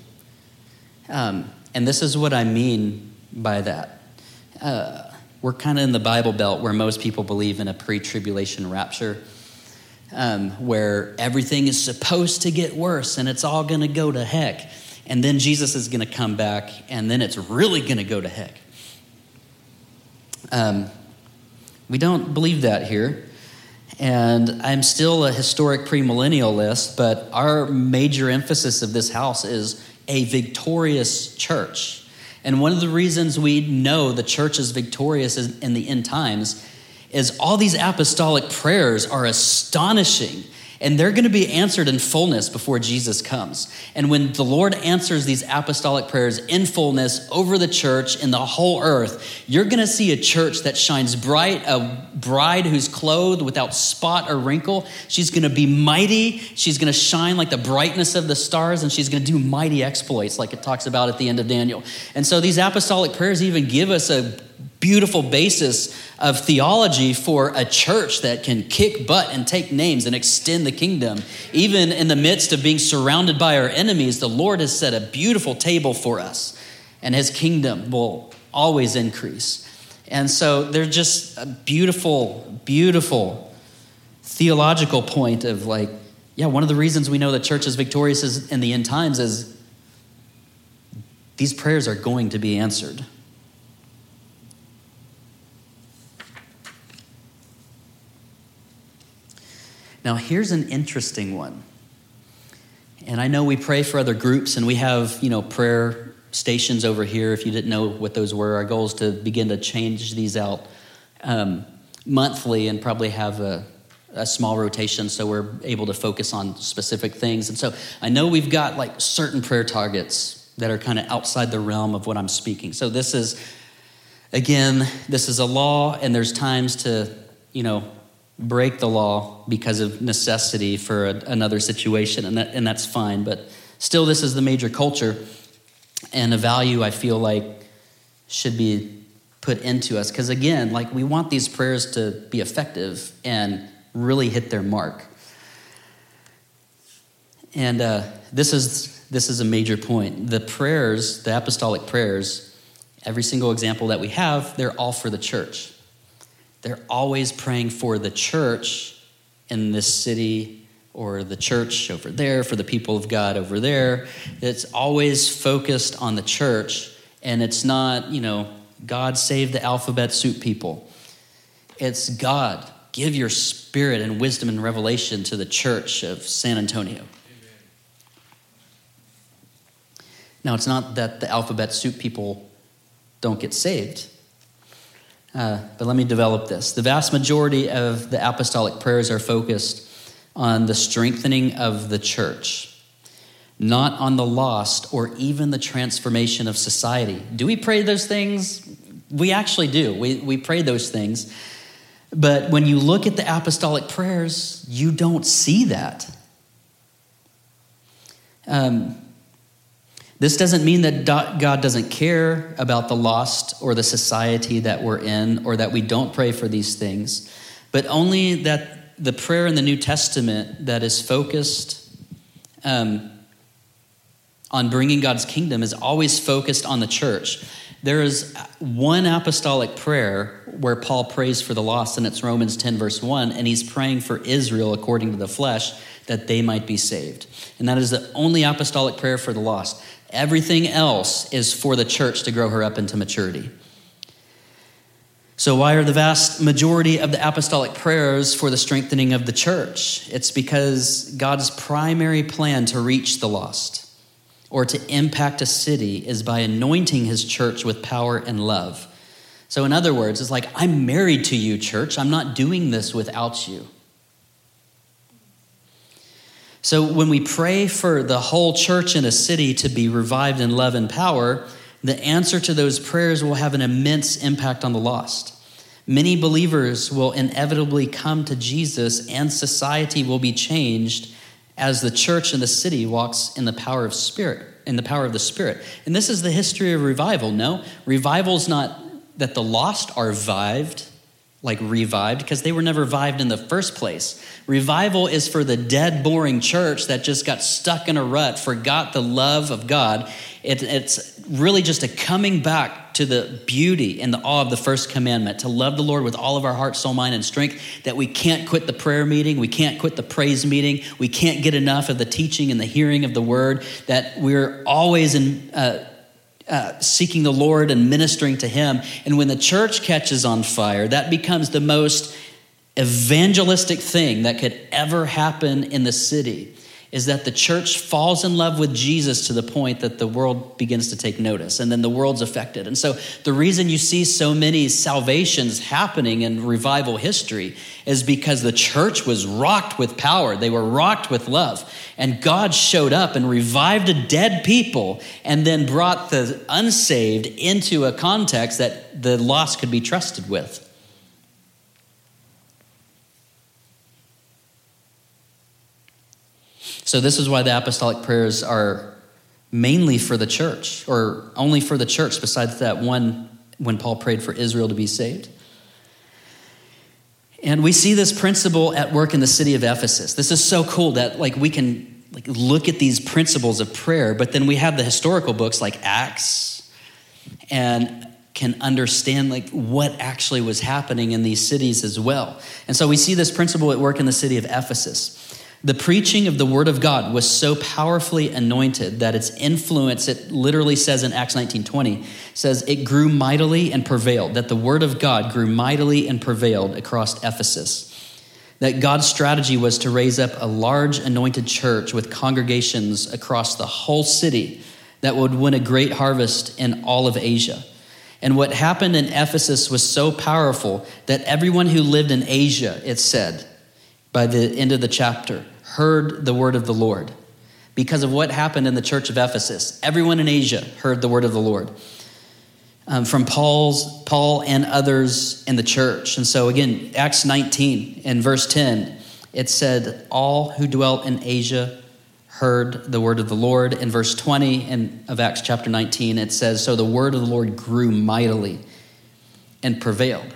Um, and this is what I mean by that. Uh, we're kind of in the Bible Belt where most people believe in a pre tribulation rapture, um, where everything is supposed to get worse and it's all going to go to heck. And then Jesus is going to come back and then it's really going to go to heck. Um, we don't believe that here. And I'm still a historic premillennialist, but our major emphasis of this house is a victorious church. And one of the reasons we know the church is victorious in the end times is all these apostolic prayers are astonishing and they're going to be answered in fullness before Jesus comes. And when the Lord answers these apostolic prayers in fullness over the church in the whole earth, you're going to see a church that shines bright, a bride who's clothed without spot or wrinkle. She's going to be mighty. She's going to shine like the brightness of the stars, and she's going to do mighty exploits, like it talks about at the end of Daniel. And so these apostolic prayers even give us a beautiful basis of theology for a church that can kick butt and take names and extend the kingdom. Even in the midst of being surrounded by our enemies, the Lord has set a beautiful table for us, and his kingdom will always increase. And so they're just a beautiful, beautiful theological point of like, yeah, one of the reasons we know the church is victorious in the end times is these prayers are going to be answered. Now, here's an interesting one. And I know we pray for other groups and we have, you know, prayer stations over here. If you didn't know what those were, our goal is to begin to change these out um, monthly and probably have a, a small rotation so we're able to focus on specific things. And so I know we've got like certain prayer targets that are kind of outside the realm of what I'm speaking. So this is, again, this is a law, and there's times to, you know, break the law because of necessity for a, another situation, and, that, and that's fine. But still, this is the major culture and a value I feel like should be put into us. Because again, like we want these prayers to be effective and really hit their mark. And uh, this is this is a major point. The prayers, the apostolic prayers, every single example that we have, they're all for the church. They're always praying for the church in this city or the church over there, for the people of God over there. It's always focused on the church, and it's not, you know, God save the alphabet soup people. It's God, give your spirit and wisdom and revelation to the church of San Antonio. Now, it's not that the alphabet soup people don't get saved. Uh, but let me develop this. The vast majority of the apostolic prayers are focused on the strengthening of the church, not on the lost or even the transformation of society. Do we pray those things? We actually do. We, we pray those things. But when you look at the apostolic prayers, you don't see that. Um, this doesn't mean that God doesn't care about the lost or the society that we're in or that we don't pray for these things, but only that the prayer in the New Testament that is focused um, on bringing God's kingdom is always focused on the church. There is one apostolic prayer where Paul prays for the lost, and it's Romans 10, verse 1, and he's praying for Israel according to the flesh that they might be saved. And that is the only apostolic prayer for the lost. Everything else is for the church to grow her up into maturity. So, why are the vast majority of the apostolic prayers for the strengthening of the church? It's because God's primary plan to reach the lost or to impact a city is by anointing his church with power and love. So, in other words, it's like, I'm married to you, church. I'm not doing this without you. So when we pray for the whole church in a city to be revived in love and power, the answer to those prayers will have an immense impact on the lost. Many believers will inevitably come to Jesus, and society will be changed as the church and the city walks in the power of spirit, in the power of the spirit. And this is the history of revival. No, revival is not that the lost are revived, like revived, because they were never revived in the first place. Revival is for the dead, boring church that just got stuck in a rut, forgot the love of God. It, it's really just a coming back to the beauty and the awe of the first commandment to love the Lord with all of our heart, soul, mind, and strength. That we can't quit the prayer meeting, we can't quit the praise meeting, we can't get enough of the teaching and the hearing of the word. That we're always in. Uh, uh, seeking the Lord and ministering to Him. And when the church catches on fire, that becomes the most evangelistic thing that could ever happen in the city. Is that the church falls in love with Jesus to the point that the world begins to take notice and then the world's affected. And so the reason you see so many salvations happening in revival history is because the church was rocked with power. They were rocked with love. And God showed up and revived a dead people and then brought the unsaved into a context that the lost could be trusted with. So, this is why the apostolic prayers are mainly for the church, or only for the church, besides that one when Paul prayed for Israel to be saved. And we see this principle at work in the city of Ephesus. This is so cool that like we can like look at these principles of prayer, but then we have the historical books like Acts and can understand like what actually was happening in these cities as well. And so we see this principle at work in the city of Ephesus. The preaching of the word of God was so powerfully anointed that its influence, it literally says in Acts 19:20, says it grew mightily and prevailed, that the word of God grew mightily and prevailed across Ephesus. That God's strategy was to raise up a large anointed church with congregations across the whole city that would win a great harvest in all of Asia. And what happened in Ephesus was so powerful that everyone who lived in Asia, it said, by the end of the chapter, heard the word of the Lord because of what happened in the church of Ephesus. Everyone in Asia heard the word of the Lord um, from Paul's Paul and others in the church. And so again, Acts 19 and verse 10, it said, "All who dwelt in Asia heard the word of the Lord." In verse 20 in, of Acts chapter 19, it says, "So the word of the Lord grew mightily and prevailed."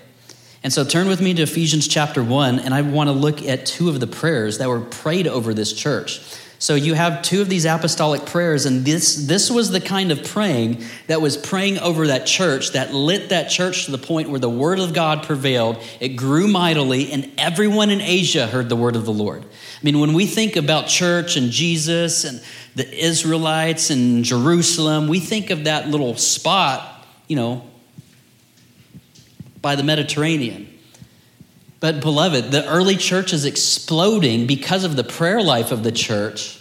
And so turn with me to Ephesians chapter 1, and I want to look at two of the prayers that were prayed over this church. So you have two of these apostolic prayers, and this, this was the kind of praying that was praying over that church that lit that church to the point where the word of God prevailed. It grew mightily, and everyone in Asia heard the word of the Lord. I mean, when we think about church and Jesus and the Israelites and Jerusalem, we think of that little spot, you know, by the Mediterranean. But, beloved, the early church is exploding because of the prayer life of the church.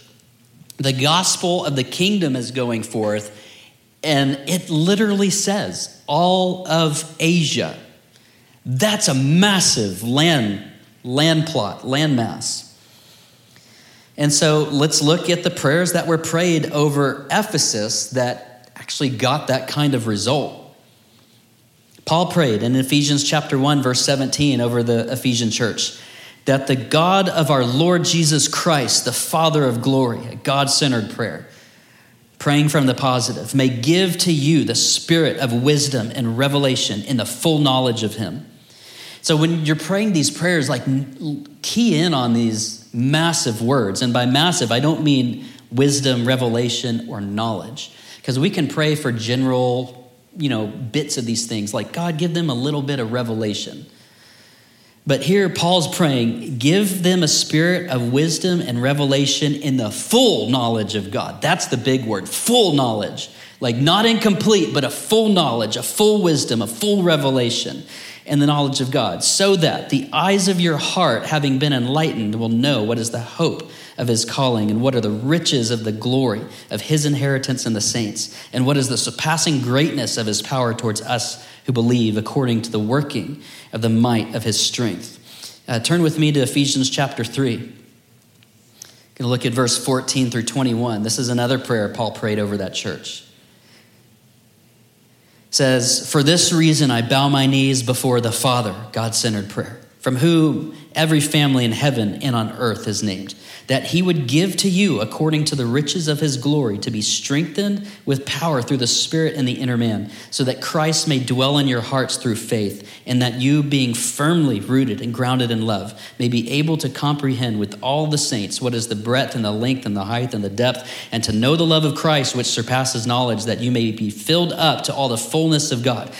The gospel of the kingdom is going forth, and it literally says all of Asia. That's a massive land, land plot, land mass. And so let's look at the prayers that were prayed over Ephesus that actually got that kind of result. Paul prayed in Ephesians chapter 1 verse 17 over the Ephesian church that the God of our Lord Jesus Christ, the Father of glory, a God-centered prayer, praying from the positive, may give to you the spirit of wisdom and revelation in the full knowledge of him. So when you're praying these prayers like key in on these massive words and by massive I don't mean wisdom, revelation or knowledge because we can pray for general you know, bits of these things, like God, give them a little bit of revelation. But here, Paul's praying, give them a spirit of wisdom and revelation in the full knowledge of God. That's the big word, full knowledge. Like not incomplete, but a full knowledge, a full wisdom, a full revelation in the knowledge of God, so that the eyes of your heart, having been enlightened, will know what is the hope of his calling, and what are the riches of the glory of his inheritance in the saints, and what is the surpassing greatness of his power towards us who believe, according to the working of the might of his strength. Uh, turn with me to Ephesians chapter 3. Going to look at verse 14 through 21. This is another prayer Paul prayed over that church. Says, For this reason I bow my knees before the Father, God centered prayer, from whom every family in heaven and on earth is named that he would give to you according to the riches of his glory to be strengthened with power through the Spirit and the inner man, so that Christ may dwell in your hearts through faith, and that you, being firmly rooted and grounded in love, may be able to comprehend with all the saints what is the breadth and the length and the height and the depth, and to know the love of Christ which surpasses knowledge, that you may be filled up to all the fullness of God.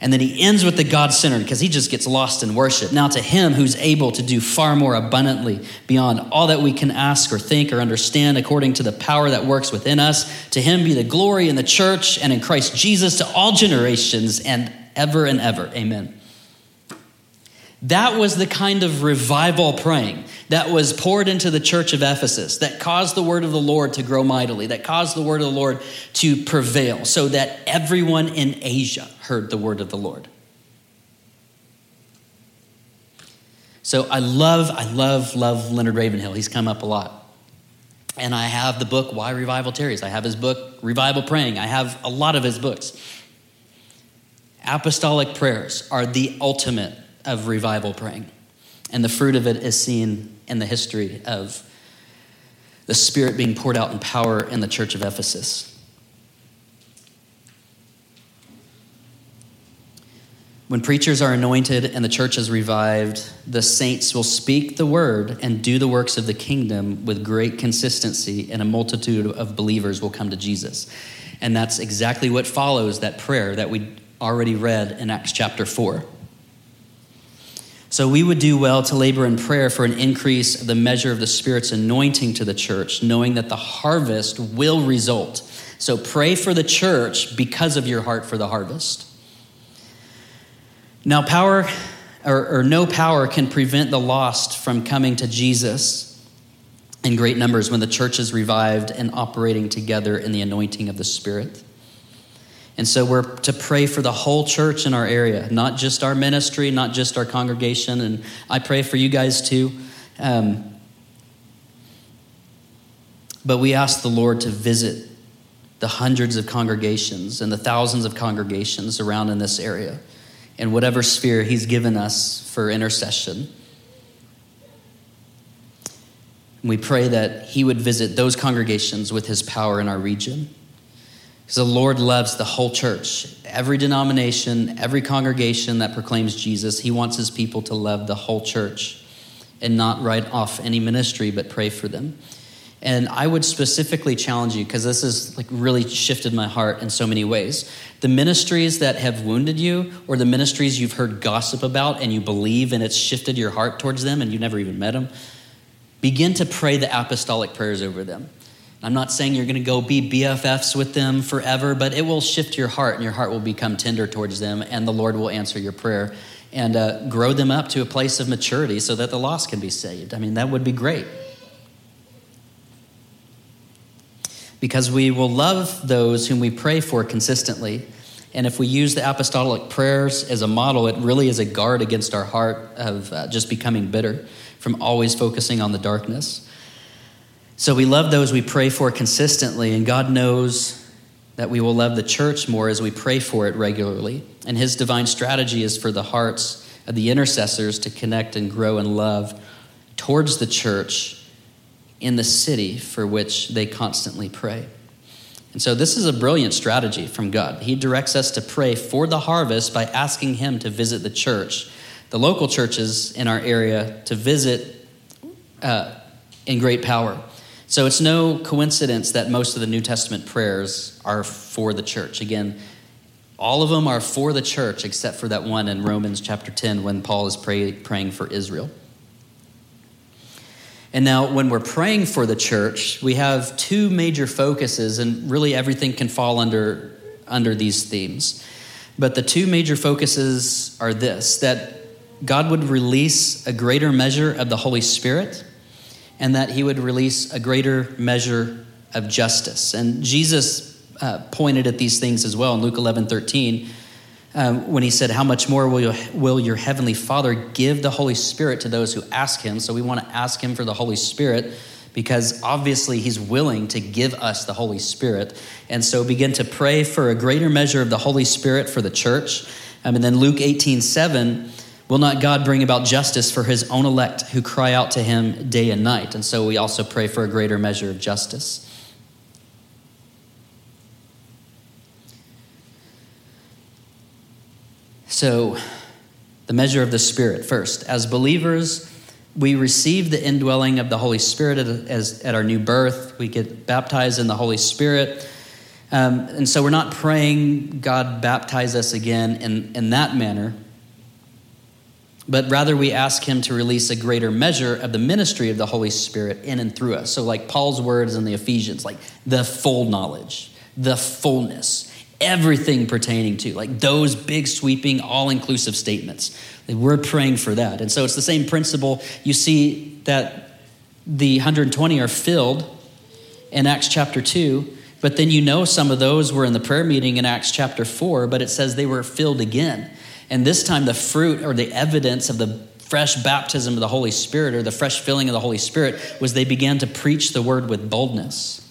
And then he ends with the God centered because he just gets lost in worship. Now, to him who's able to do far more abundantly beyond all that we can ask or think or understand, according to the power that works within us, to him be the glory in the church and in Christ Jesus to all generations and ever and ever. Amen. That was the kind of revival praying that was poured into the church of Ephesus, that caused the word of the Lord to grow mightily, that caused the word of the Lord to prevail, so that everyone in Asia heard the word of the Lord. So I love, I love, love Leonard Ravenhill. He's come up a lot. And I have the book Why Revival Tarries. I have his book Revival Praying. I have a lot of his books. Apostolic prayers are the ultimate of revival praying. And the fruit of it is seen in the history of the Spirit being poured out in power in the church of Ephesus. When preachers are anointed and the church is revived, the saints will speak the word and do the works of the kingdom with great consistency, and a multitude of believers will come to Jesus. And that's exactly what follows that prayer that we already read in Acts chapter 4. So we would do well to labor in prayer for an increase of the measure of the Spirit's anointing to the church, knowing that the harvest will result. So pray for the church because of your heart for the harvest. Now, power or, or no power can prevent the lost from coming to Jesus in great numbers when the church is revived and operating together in the anointing of the Spirit. And so we're to pray for the whole church in our area, not just our ministry, not just our congregation. And I pray for you guys too. Um, but we ask the Lord to visit the hundreds of congregations and the thousands of congregations around in this area in whatever sphere He's given us for intercession. And we pray that He would visit those congregations with His power in our region. Because the Lord loves the whole church, every denomination, every congregation that proclaims Jesus. He wants his people to love the whole church and not write off any ministry, but pray for them. And I would specifically challenge you because this has like really shifted my heart in so many ways. The ministries that have wounded you, or the ministries you've heard gossip about and you believe and it's shifted your heart towards them and you never even met them, begin to pray the apostolic prayers over them. I'm not saying you're going to go be BFFs with them forever, but it will shift your heart and your heart will become tender towards them, and the Lord will answer your prayer and uh, grow them up to a place of maturity so that the lost can be saved. I mean, that would be great. Because we will love those whom we pray for consistently. And if we use the apostolic prayers as a model, it really is a guard against our heart of uh, just becoming bitter from always focusing on the darkness. So we love those we pray for consistently, and God knows that we will love the church more as we pray for it regularly. And His divine strategy is for the hearts of the intercessors to connect and grow in love towards the church in the city for which they constantly pray. And so, this is a brilliant strategy from God. He directs us to pray for the harvest by asking Him to visit the church, the local churches in our area, to visit uh, in great power. So it's no coincidence that most of the New Testament prayers are for the church. Again, all of them are for the church except for that one in Romans chapter 10 when Paul is pray, praying for Israel. And now, when we're praying for the church, we have two major focuses, and really everything can fall under, under these themes. But the two major focuses are this that God would release a greater measure of the Holy Spirit and that he would release a greater measure of justice. And Jesus uh, pointed at these things as well in Luke 11 13. Um, when he said, How much more will, will your heavenly Father give the Holy Spirit to those who ask him? So we want to ask him for the Holy Spirit because obviously he's willing to give us the Holy Spirit. And so begin to pray for a greater measure of the Holy Spirit for the church. Um, and then Luke 18 7 Will not God bring about justice for his own elect who cry out to him day and night? And so we also pray for a greater measure of justice. So, the measure of the Spirit first. As believers, we receive the indwelling of the Holy Spirit as, at our new birth. We get baptized in the Holy Spirit. Um, and so we're not praying, God, baptize us again in, in that manner but rather we ask him to release a greater measure of the ministry of the Holy Spirit in and through us. So, like Paul's words in the Ephesians, like the full knowledge, the fullness, everything pertaining to, like those big, sweeping, all inclusive statements. We're praying for that. And so it's the same principle. You see that the 120 are filled in Acts chapter 2, but then you know some of those were in the prayer meeting in Acts chapter 4, but it says they were filled again. And this time, the fruit or the evidence of the fresh baptism of the Holy Spirit or the fresh filling of the Holy Spirit was they began to preach the word with boldness.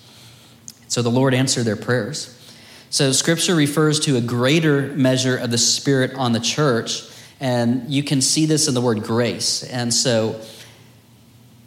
So the Lord answered their prayers. So scripture refers to a greater measure of the Spirit on the church, and you can see this in the word grace. And so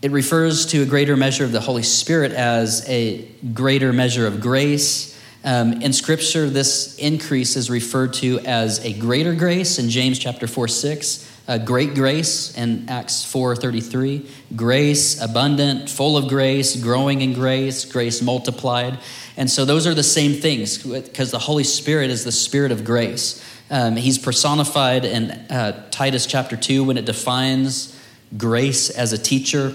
it refers to a greater measure of the Holy Spirit as a greater measure of grace. Um, in Scripture, this increase is referred to as a greater grace in James chapter 4 6 uh, great grace in Acts 4:33, grace abundant, full of grace, growing in grace, grace multiplied. And so those are the same things because the Holy Spirit is the spirit of grace. Um, he's personified in uh, Titus chapter 2 when it defines grace as a teacher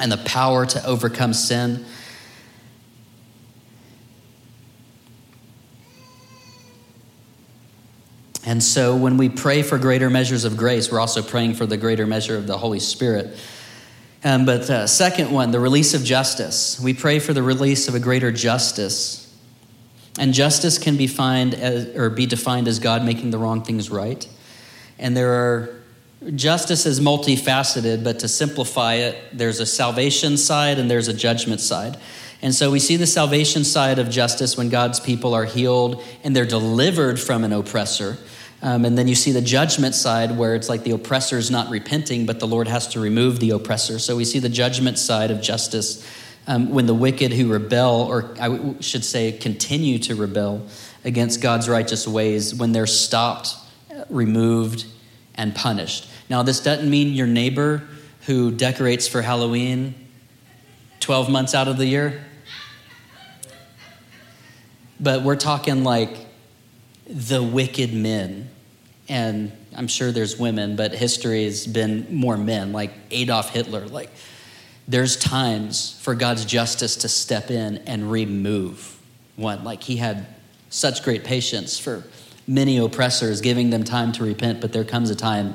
and the power to overcome sin. And so when we pray for greater measures of grace, we're also praying for the greater measure of the Holy Spirit. Um, but uh, second one, the release of justice. We pray for the release of a greater justice. And justice can be defined as, or be defined as God making the wrong things right. And there are justice is multifaceted, but to simplify it, there's a salvation side and there's a judgment side. And so we see the salvation side of justice when God's people are healed and they're delivered from an oppressor. Um, and then you see the judgment side where it's like the oppressor is not repenting, but the Lord has to remove the oppressor. So we see the judgment side of justice um, when the wicked who rebel, or I should say, continue to rebel against God's righteous ways, when they're stopped, removed, and punished. Now, this doesn't mean your neighbor who decorates for Halloween 12 months out of the year, but we're talking like the wicked men and I'm sure there's women, but history has been more men, like Adolf Hitler. Like, there's times for God's justice to step in and remove one. Like, he had such great patience for many oppressors, giving them time to repent, but there comes a time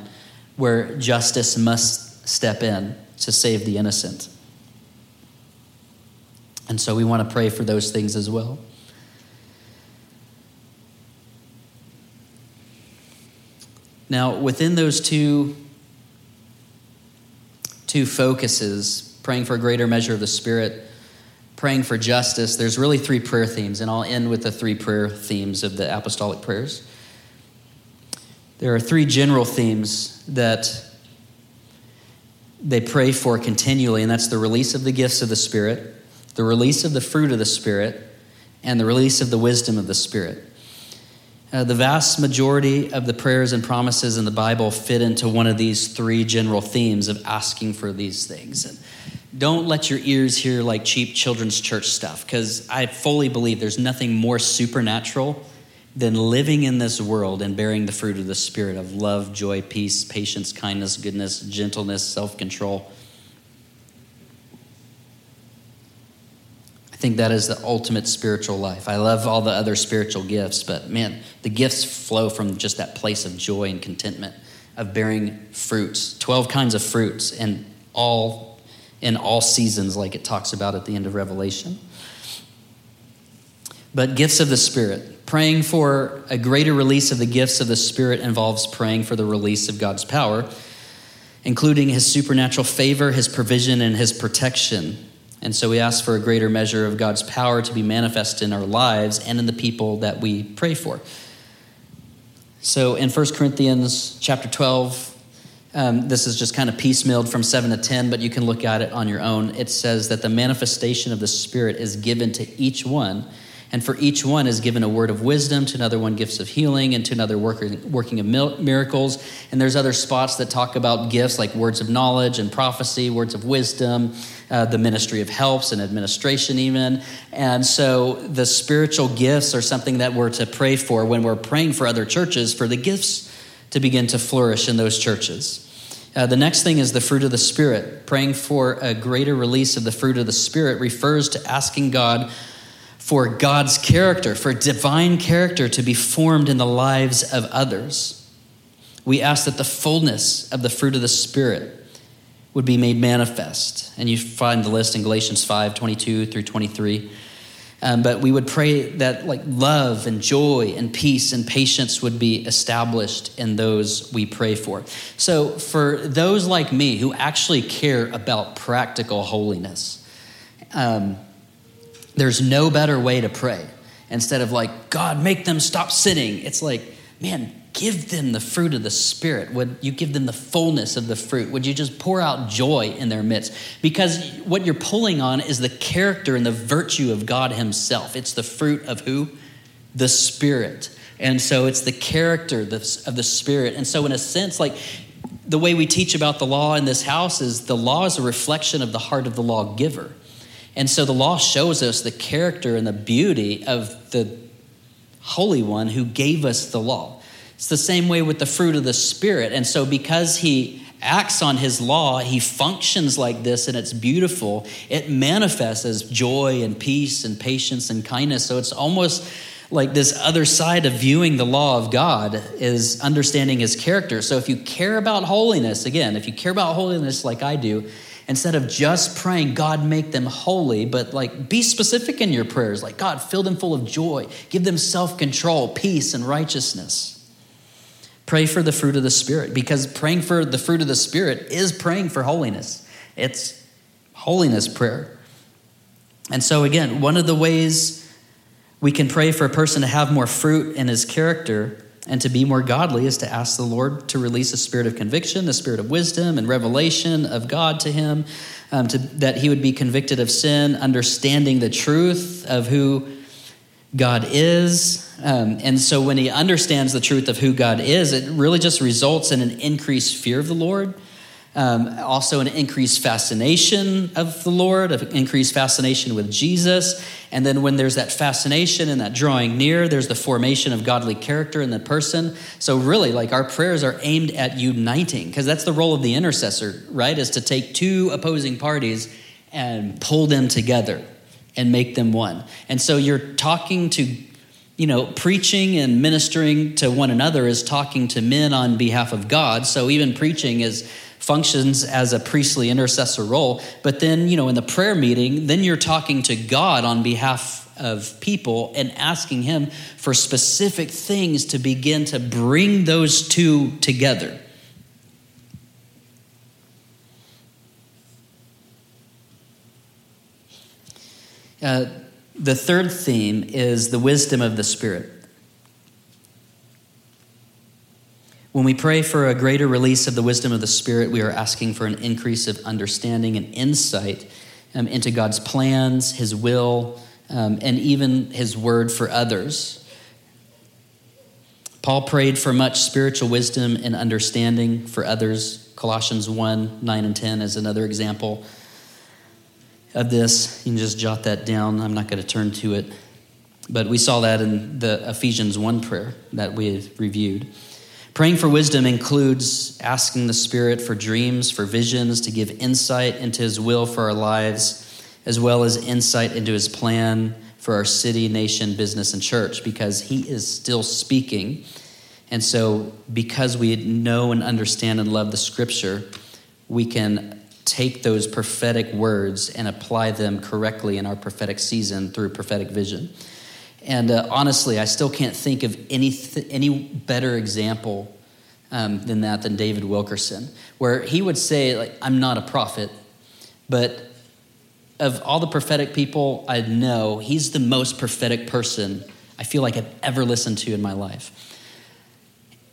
where justice must step in to save the innocent. And so we want to pray for those things as well. Now, within those two, two focuses, praying for a greater measure of the Spirit, praying for justice, there's really three prayer themes, and I'll end with the three prayer themes of the apostolic prayers. There are three general themes that they pray for continually, and that's the release of the gifts of the Spirit, the release of the fruit of the Spirit, and the release of the wisdom of the Spirit. Uh, the vast majority of the prayers and promises in the Bible fit into one of these three general themes of asking for these things. And don't let your ears hear like cheap children's church stuff, because I fully believe there's nothing more supernatural than living in this world and bearing the fruit of the Spirit of love, joy, peace, patience, kindness, goodness, gentleness, self control. Think that is the ultimate spiritual life. I love all the other spiritual gifts, but man, the gifts flow from just that place of joy and contentment of bearing fruits, 12 kinds of fruits and all in all seasons like it talks about at the end of Revelation. But gifts of the Spirit, praying for a greater release of the gifts of the Spirit involves praying for the release of God's power, including his supernatural favor, his provision, and his protection and so we ask for a greater measure of God's power to be manifest in our lives and in the people that we pray for. So in 1 Corinthians chapter 12, um, this is just kind of piecemealed from 7 to 10, but you can look at it on your own. It says that the manifestation of the Spirit is given to each one and for each one is given a word of wisdom, to another one gifts of healing, and to another working, working of miracles. And there's other spots that talk about gifts like words of knowledge and prophecy, words of wisdom, uh, the ministry of helps and administration, even. And so the spiritual gifts are something that we're to pray for when we're praying for other churches, for the gifts to begin to flourish in those churches. Uh, the next thing is the fruit of the Spirit. Praying for a greater release of the fruit of the Spirit refers to asking God for God's character, for divine character to be formed in the lives of others. We ask that the fullness of the fruit of the Spirit would be made manifest. And you find the list in Galatians 5 22 through 23. Um, but we would pray that like love and joy and peace and patience would be established in those we pray for. So for those like me who actually care about practical holiness, um, there's no better way to pray. Instead of like, God, make them stop sinning, it's like, man, give them the fruit of the Spirit? Would you give them the fullness of the fruit? Would you just pour out joy in their midst? Because what you're pulling on is the character and the virtue of God Himself. It's the fruit of who? The Spirit. And so it's the character of the Spirit. And so, in a sense, like the way we teach about the law in this house is the law is a reflection of the heart of the lawgiver. And so the law shows us the character and the beauty of the Holy One who gave us the law. It's the same way with the fruit of the Spirit. And so, because he acts on his law, he functions like this and it's beautiful. It manifests as joy and peace and patience and kindness. So, it's almost like this other side of viewing the law of God is understanding his character. So, if you care about holiness, again, if you care about holiness like I do, instead of just praying, God, make them holy, but like be specific in your prayers. Like, God, fill them full of joy, give them self control, peace, and righteousness. Pray for the fruit of the Spirit because praying for the fruit of the Spirit is praying for holiness. It's holiness prayer. And so, again, one of the ways we can pray for a person to have more fruit in his character and to be more godly is to ask the Lord to release a spirit of conviction, the spirit of wisdom and revelation of God to him, um, to, that he would be convicted of sin, understanding the truth of who God is. Um, and so when he understands the truth of who God is, it really just results in an increased fear of the Lord. Um, also, an increased fascination of the Lord, an increased fascination with Jesus. And then, when there's that fascination and that drawing near, there's the formation of godly character in the person. So, really, like our prayers are aimed at uniting, because that's the role of the intercessor, right? Is to take two opposing parties and pull them together and make them one. And so you're talking to, you know, preaching and ministering to one another is talking to men on behalf of God. So even preaching is functions as a priestly intercessor role. But then, you know, in the prayer meeting, then you're talking to God on behalf of people and asking him for specific things to begin to bring those two together. Uh, the third theme is the wisdom of the Spirit. When we pray for a greater release of the wisdom of the Spirit, we are asking for an increase of understanding and insight um, into God's plans, His will, um, and even His word for others. Paul prayed for much spiritual wisdom and understanding for others. Colossians 1 9 and 10 is another example of this. You can just jot that down. I'm not going to turn to it. But we saw that in the Ephesians 1 prayer that we reviewed. Praying for wisdom includes asking the Spirit for dreams, for visions, to give insight into His will for our lives, as well as insight into His plan for our city, nation, business, and church, because He is still speaking. And so, because we know and understand and love the Scripture, we can take those prophetic words and apply them correctly in our prophetic season through prophetic vision. And uh, honestly, I still can't think of any, th- any better example um, than that than David Wilkerson, where he would say, like, I'm not a prophet, but of all the prophetic people I know, he's the most prophetic person I feel like I've ever listened to in my life.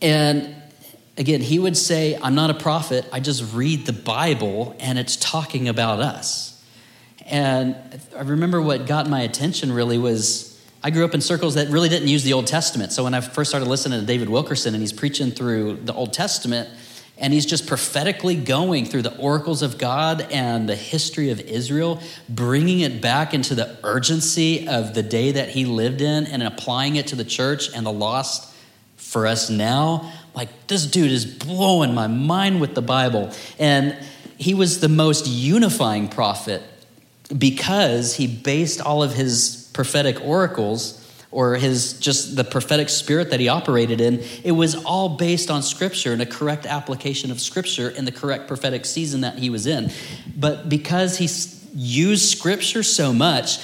And again, he would say, I'm not a prophet, I just read the Bible and it's talking about us. And I remember what got my attention really was I grew up in circles that really didn't use the Old Testament. So when I first started listening to David Wilkerson and he's preaching through the Old Testament, and he's just prophetically going through the oracles of God and the history of Israel, bringing it back into the urgency of the day that he lived in and applying it to the church and the lost for us now. Like, this dude is blowing my mind with the Bible. And he was the most unifying prophet because he based all of his prophetic oracles or his just the prophetic spirit that he operated in it was all based on scripture and a correct application of scripture in the correct prophetic season that he was in but because he used scripture so much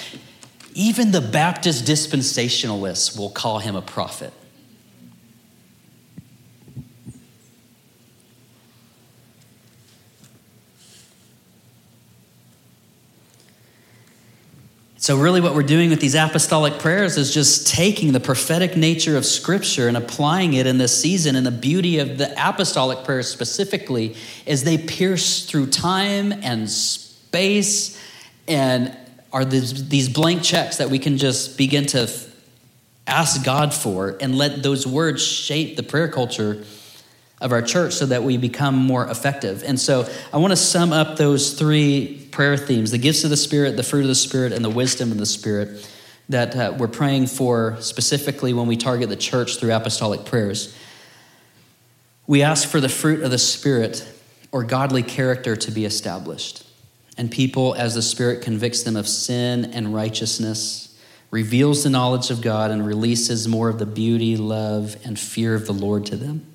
even the baptist dispensationalists will call him a prophet So, really, what we're doing with these apostolic prayers is just taking the prophetic nature of Scripture and applying it in this season. And the beauty of the apostolic prayers specifically is they pierce through time and space and are these, these blank checks that we can just begin to ask God for and let those words shape the prayer culture of our church so that we become more effective. And so I want to sum up those three prayer themes the gifts of the Spirit, the fruit of the Spirit, and the wisdom of the Spirit that uh, we're praying for specifically when we target the church through apostolic prayers. We ask for the fruit of the Spirit or godly character to be established. And people, as the Spirit convicts them of sin and righteousness, reveals the knowledge of God, and releases more of the beauty, love, and fear of the Lord to them.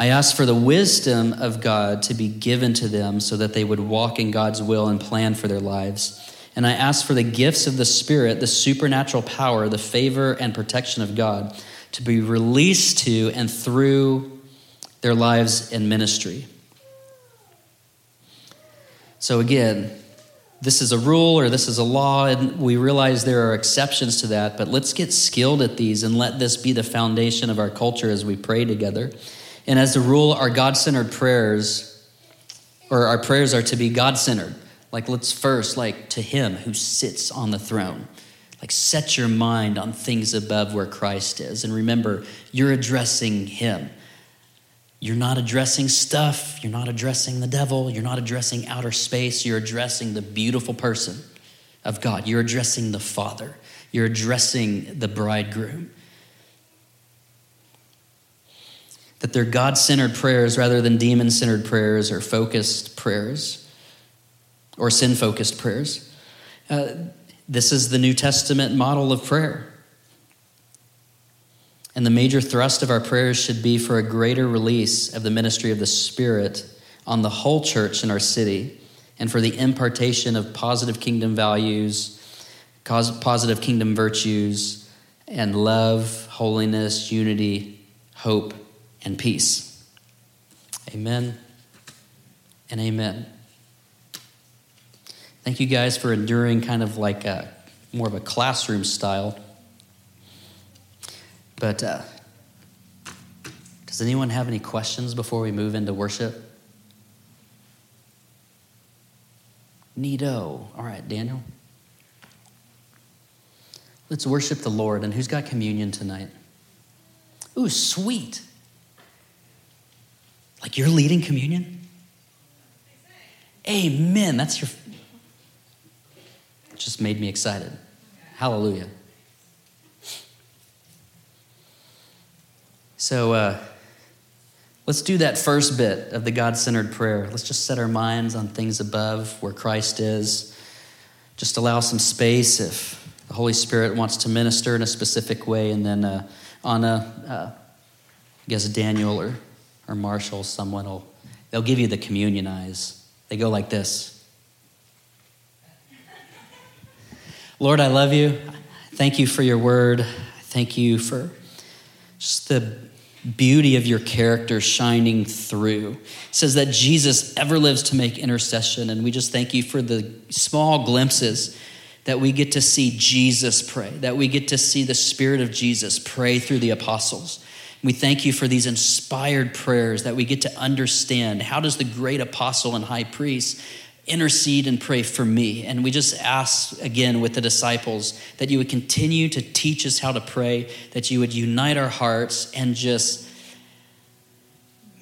I ask for the wisdom of God to be given to them so that they would walk in God's will and plan for their lives. And I ask for the gifts of the Spirit, the supernatural power, the favor and protection of God to be released to and through their lives in ministry. So, again, this is a rule or this is a law, and we realize there are exceptions to that, but let's get skilled at these and let this be the foundation of our culture as we pray together. And as a rule, our God centered prayers, or our prayers are to be God centered. Like, let's first, like, to Him who sits on the throne. Like, set your mind on things above where Christ is. And remember, you're addressing Him. You're not addressing stuff. You're not addressing the devil. You're not addressing outer space. You're addressing the beautiful person of God. You're addressing the Father. You're addressing the bridegroom. That they're God centered prayers rather than demon centered prayers or focused prayers or sin focused prayers. Uh, this is the New Testament model of prayer. And the major thrust of our prayers should be for a greater release of the ministry of the Spirit on the whole church in our city and for the impartation of positive kingdom values, positive kingdom virtues, and love, holiness, unity, hope, and peace. Amen and amen. Thank you guys for enduring kind of like a, more of a classroom style. But uh, does anyone have any questions before we move into worship? Neato. All right, Daniel. Let's worship the Lord. And who's got communion tonight? Ooh, sweet. Like you're leading communion? Amen. That's your. Just made me excited. Hallelujah. So uh, let's do that first bit of the God centered prayer. Let's just set our minds on things above where Christ is. Just allow some space if the Holy Spirit wants to minister in a specific way. And then uh, on a, uh, I guess, Daniel or or Marshall, someone will, they'll give you the communion eyes. They go like this Lord, I love you. Thank you for your word. Thank you for just the beauty of your character shining through. It says that Jesus ever lives to make intercession, and we just thank you for the small glimpses that we get to see Jesus pray, that we get to see the Spirit of Jesus pray through the apostles. We thank you for these inspired prayers that we get to understand. How does the great apostle and high priest intercede and pray for me? And we just ask again with the disciples that you would continue to teach us how to pray, that you would unite our hearts and just,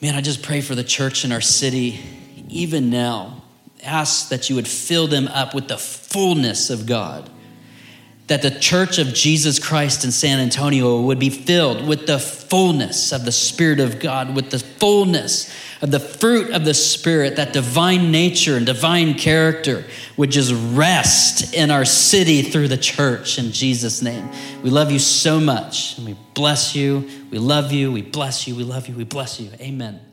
man, I just pray for the church in our city, even now. Ask that you would fill them up with the fullness of God that the church of Jesus Christ in San Antonio would be filled with the fullness of the Spirit of God, with the fullness of the fruit of the Spirit, that divine nature and divine character would just rest in our city through the church in Jesus' name. We love you so much, and we bless you. We love you. We bless you. We love you. We bless you. Amen.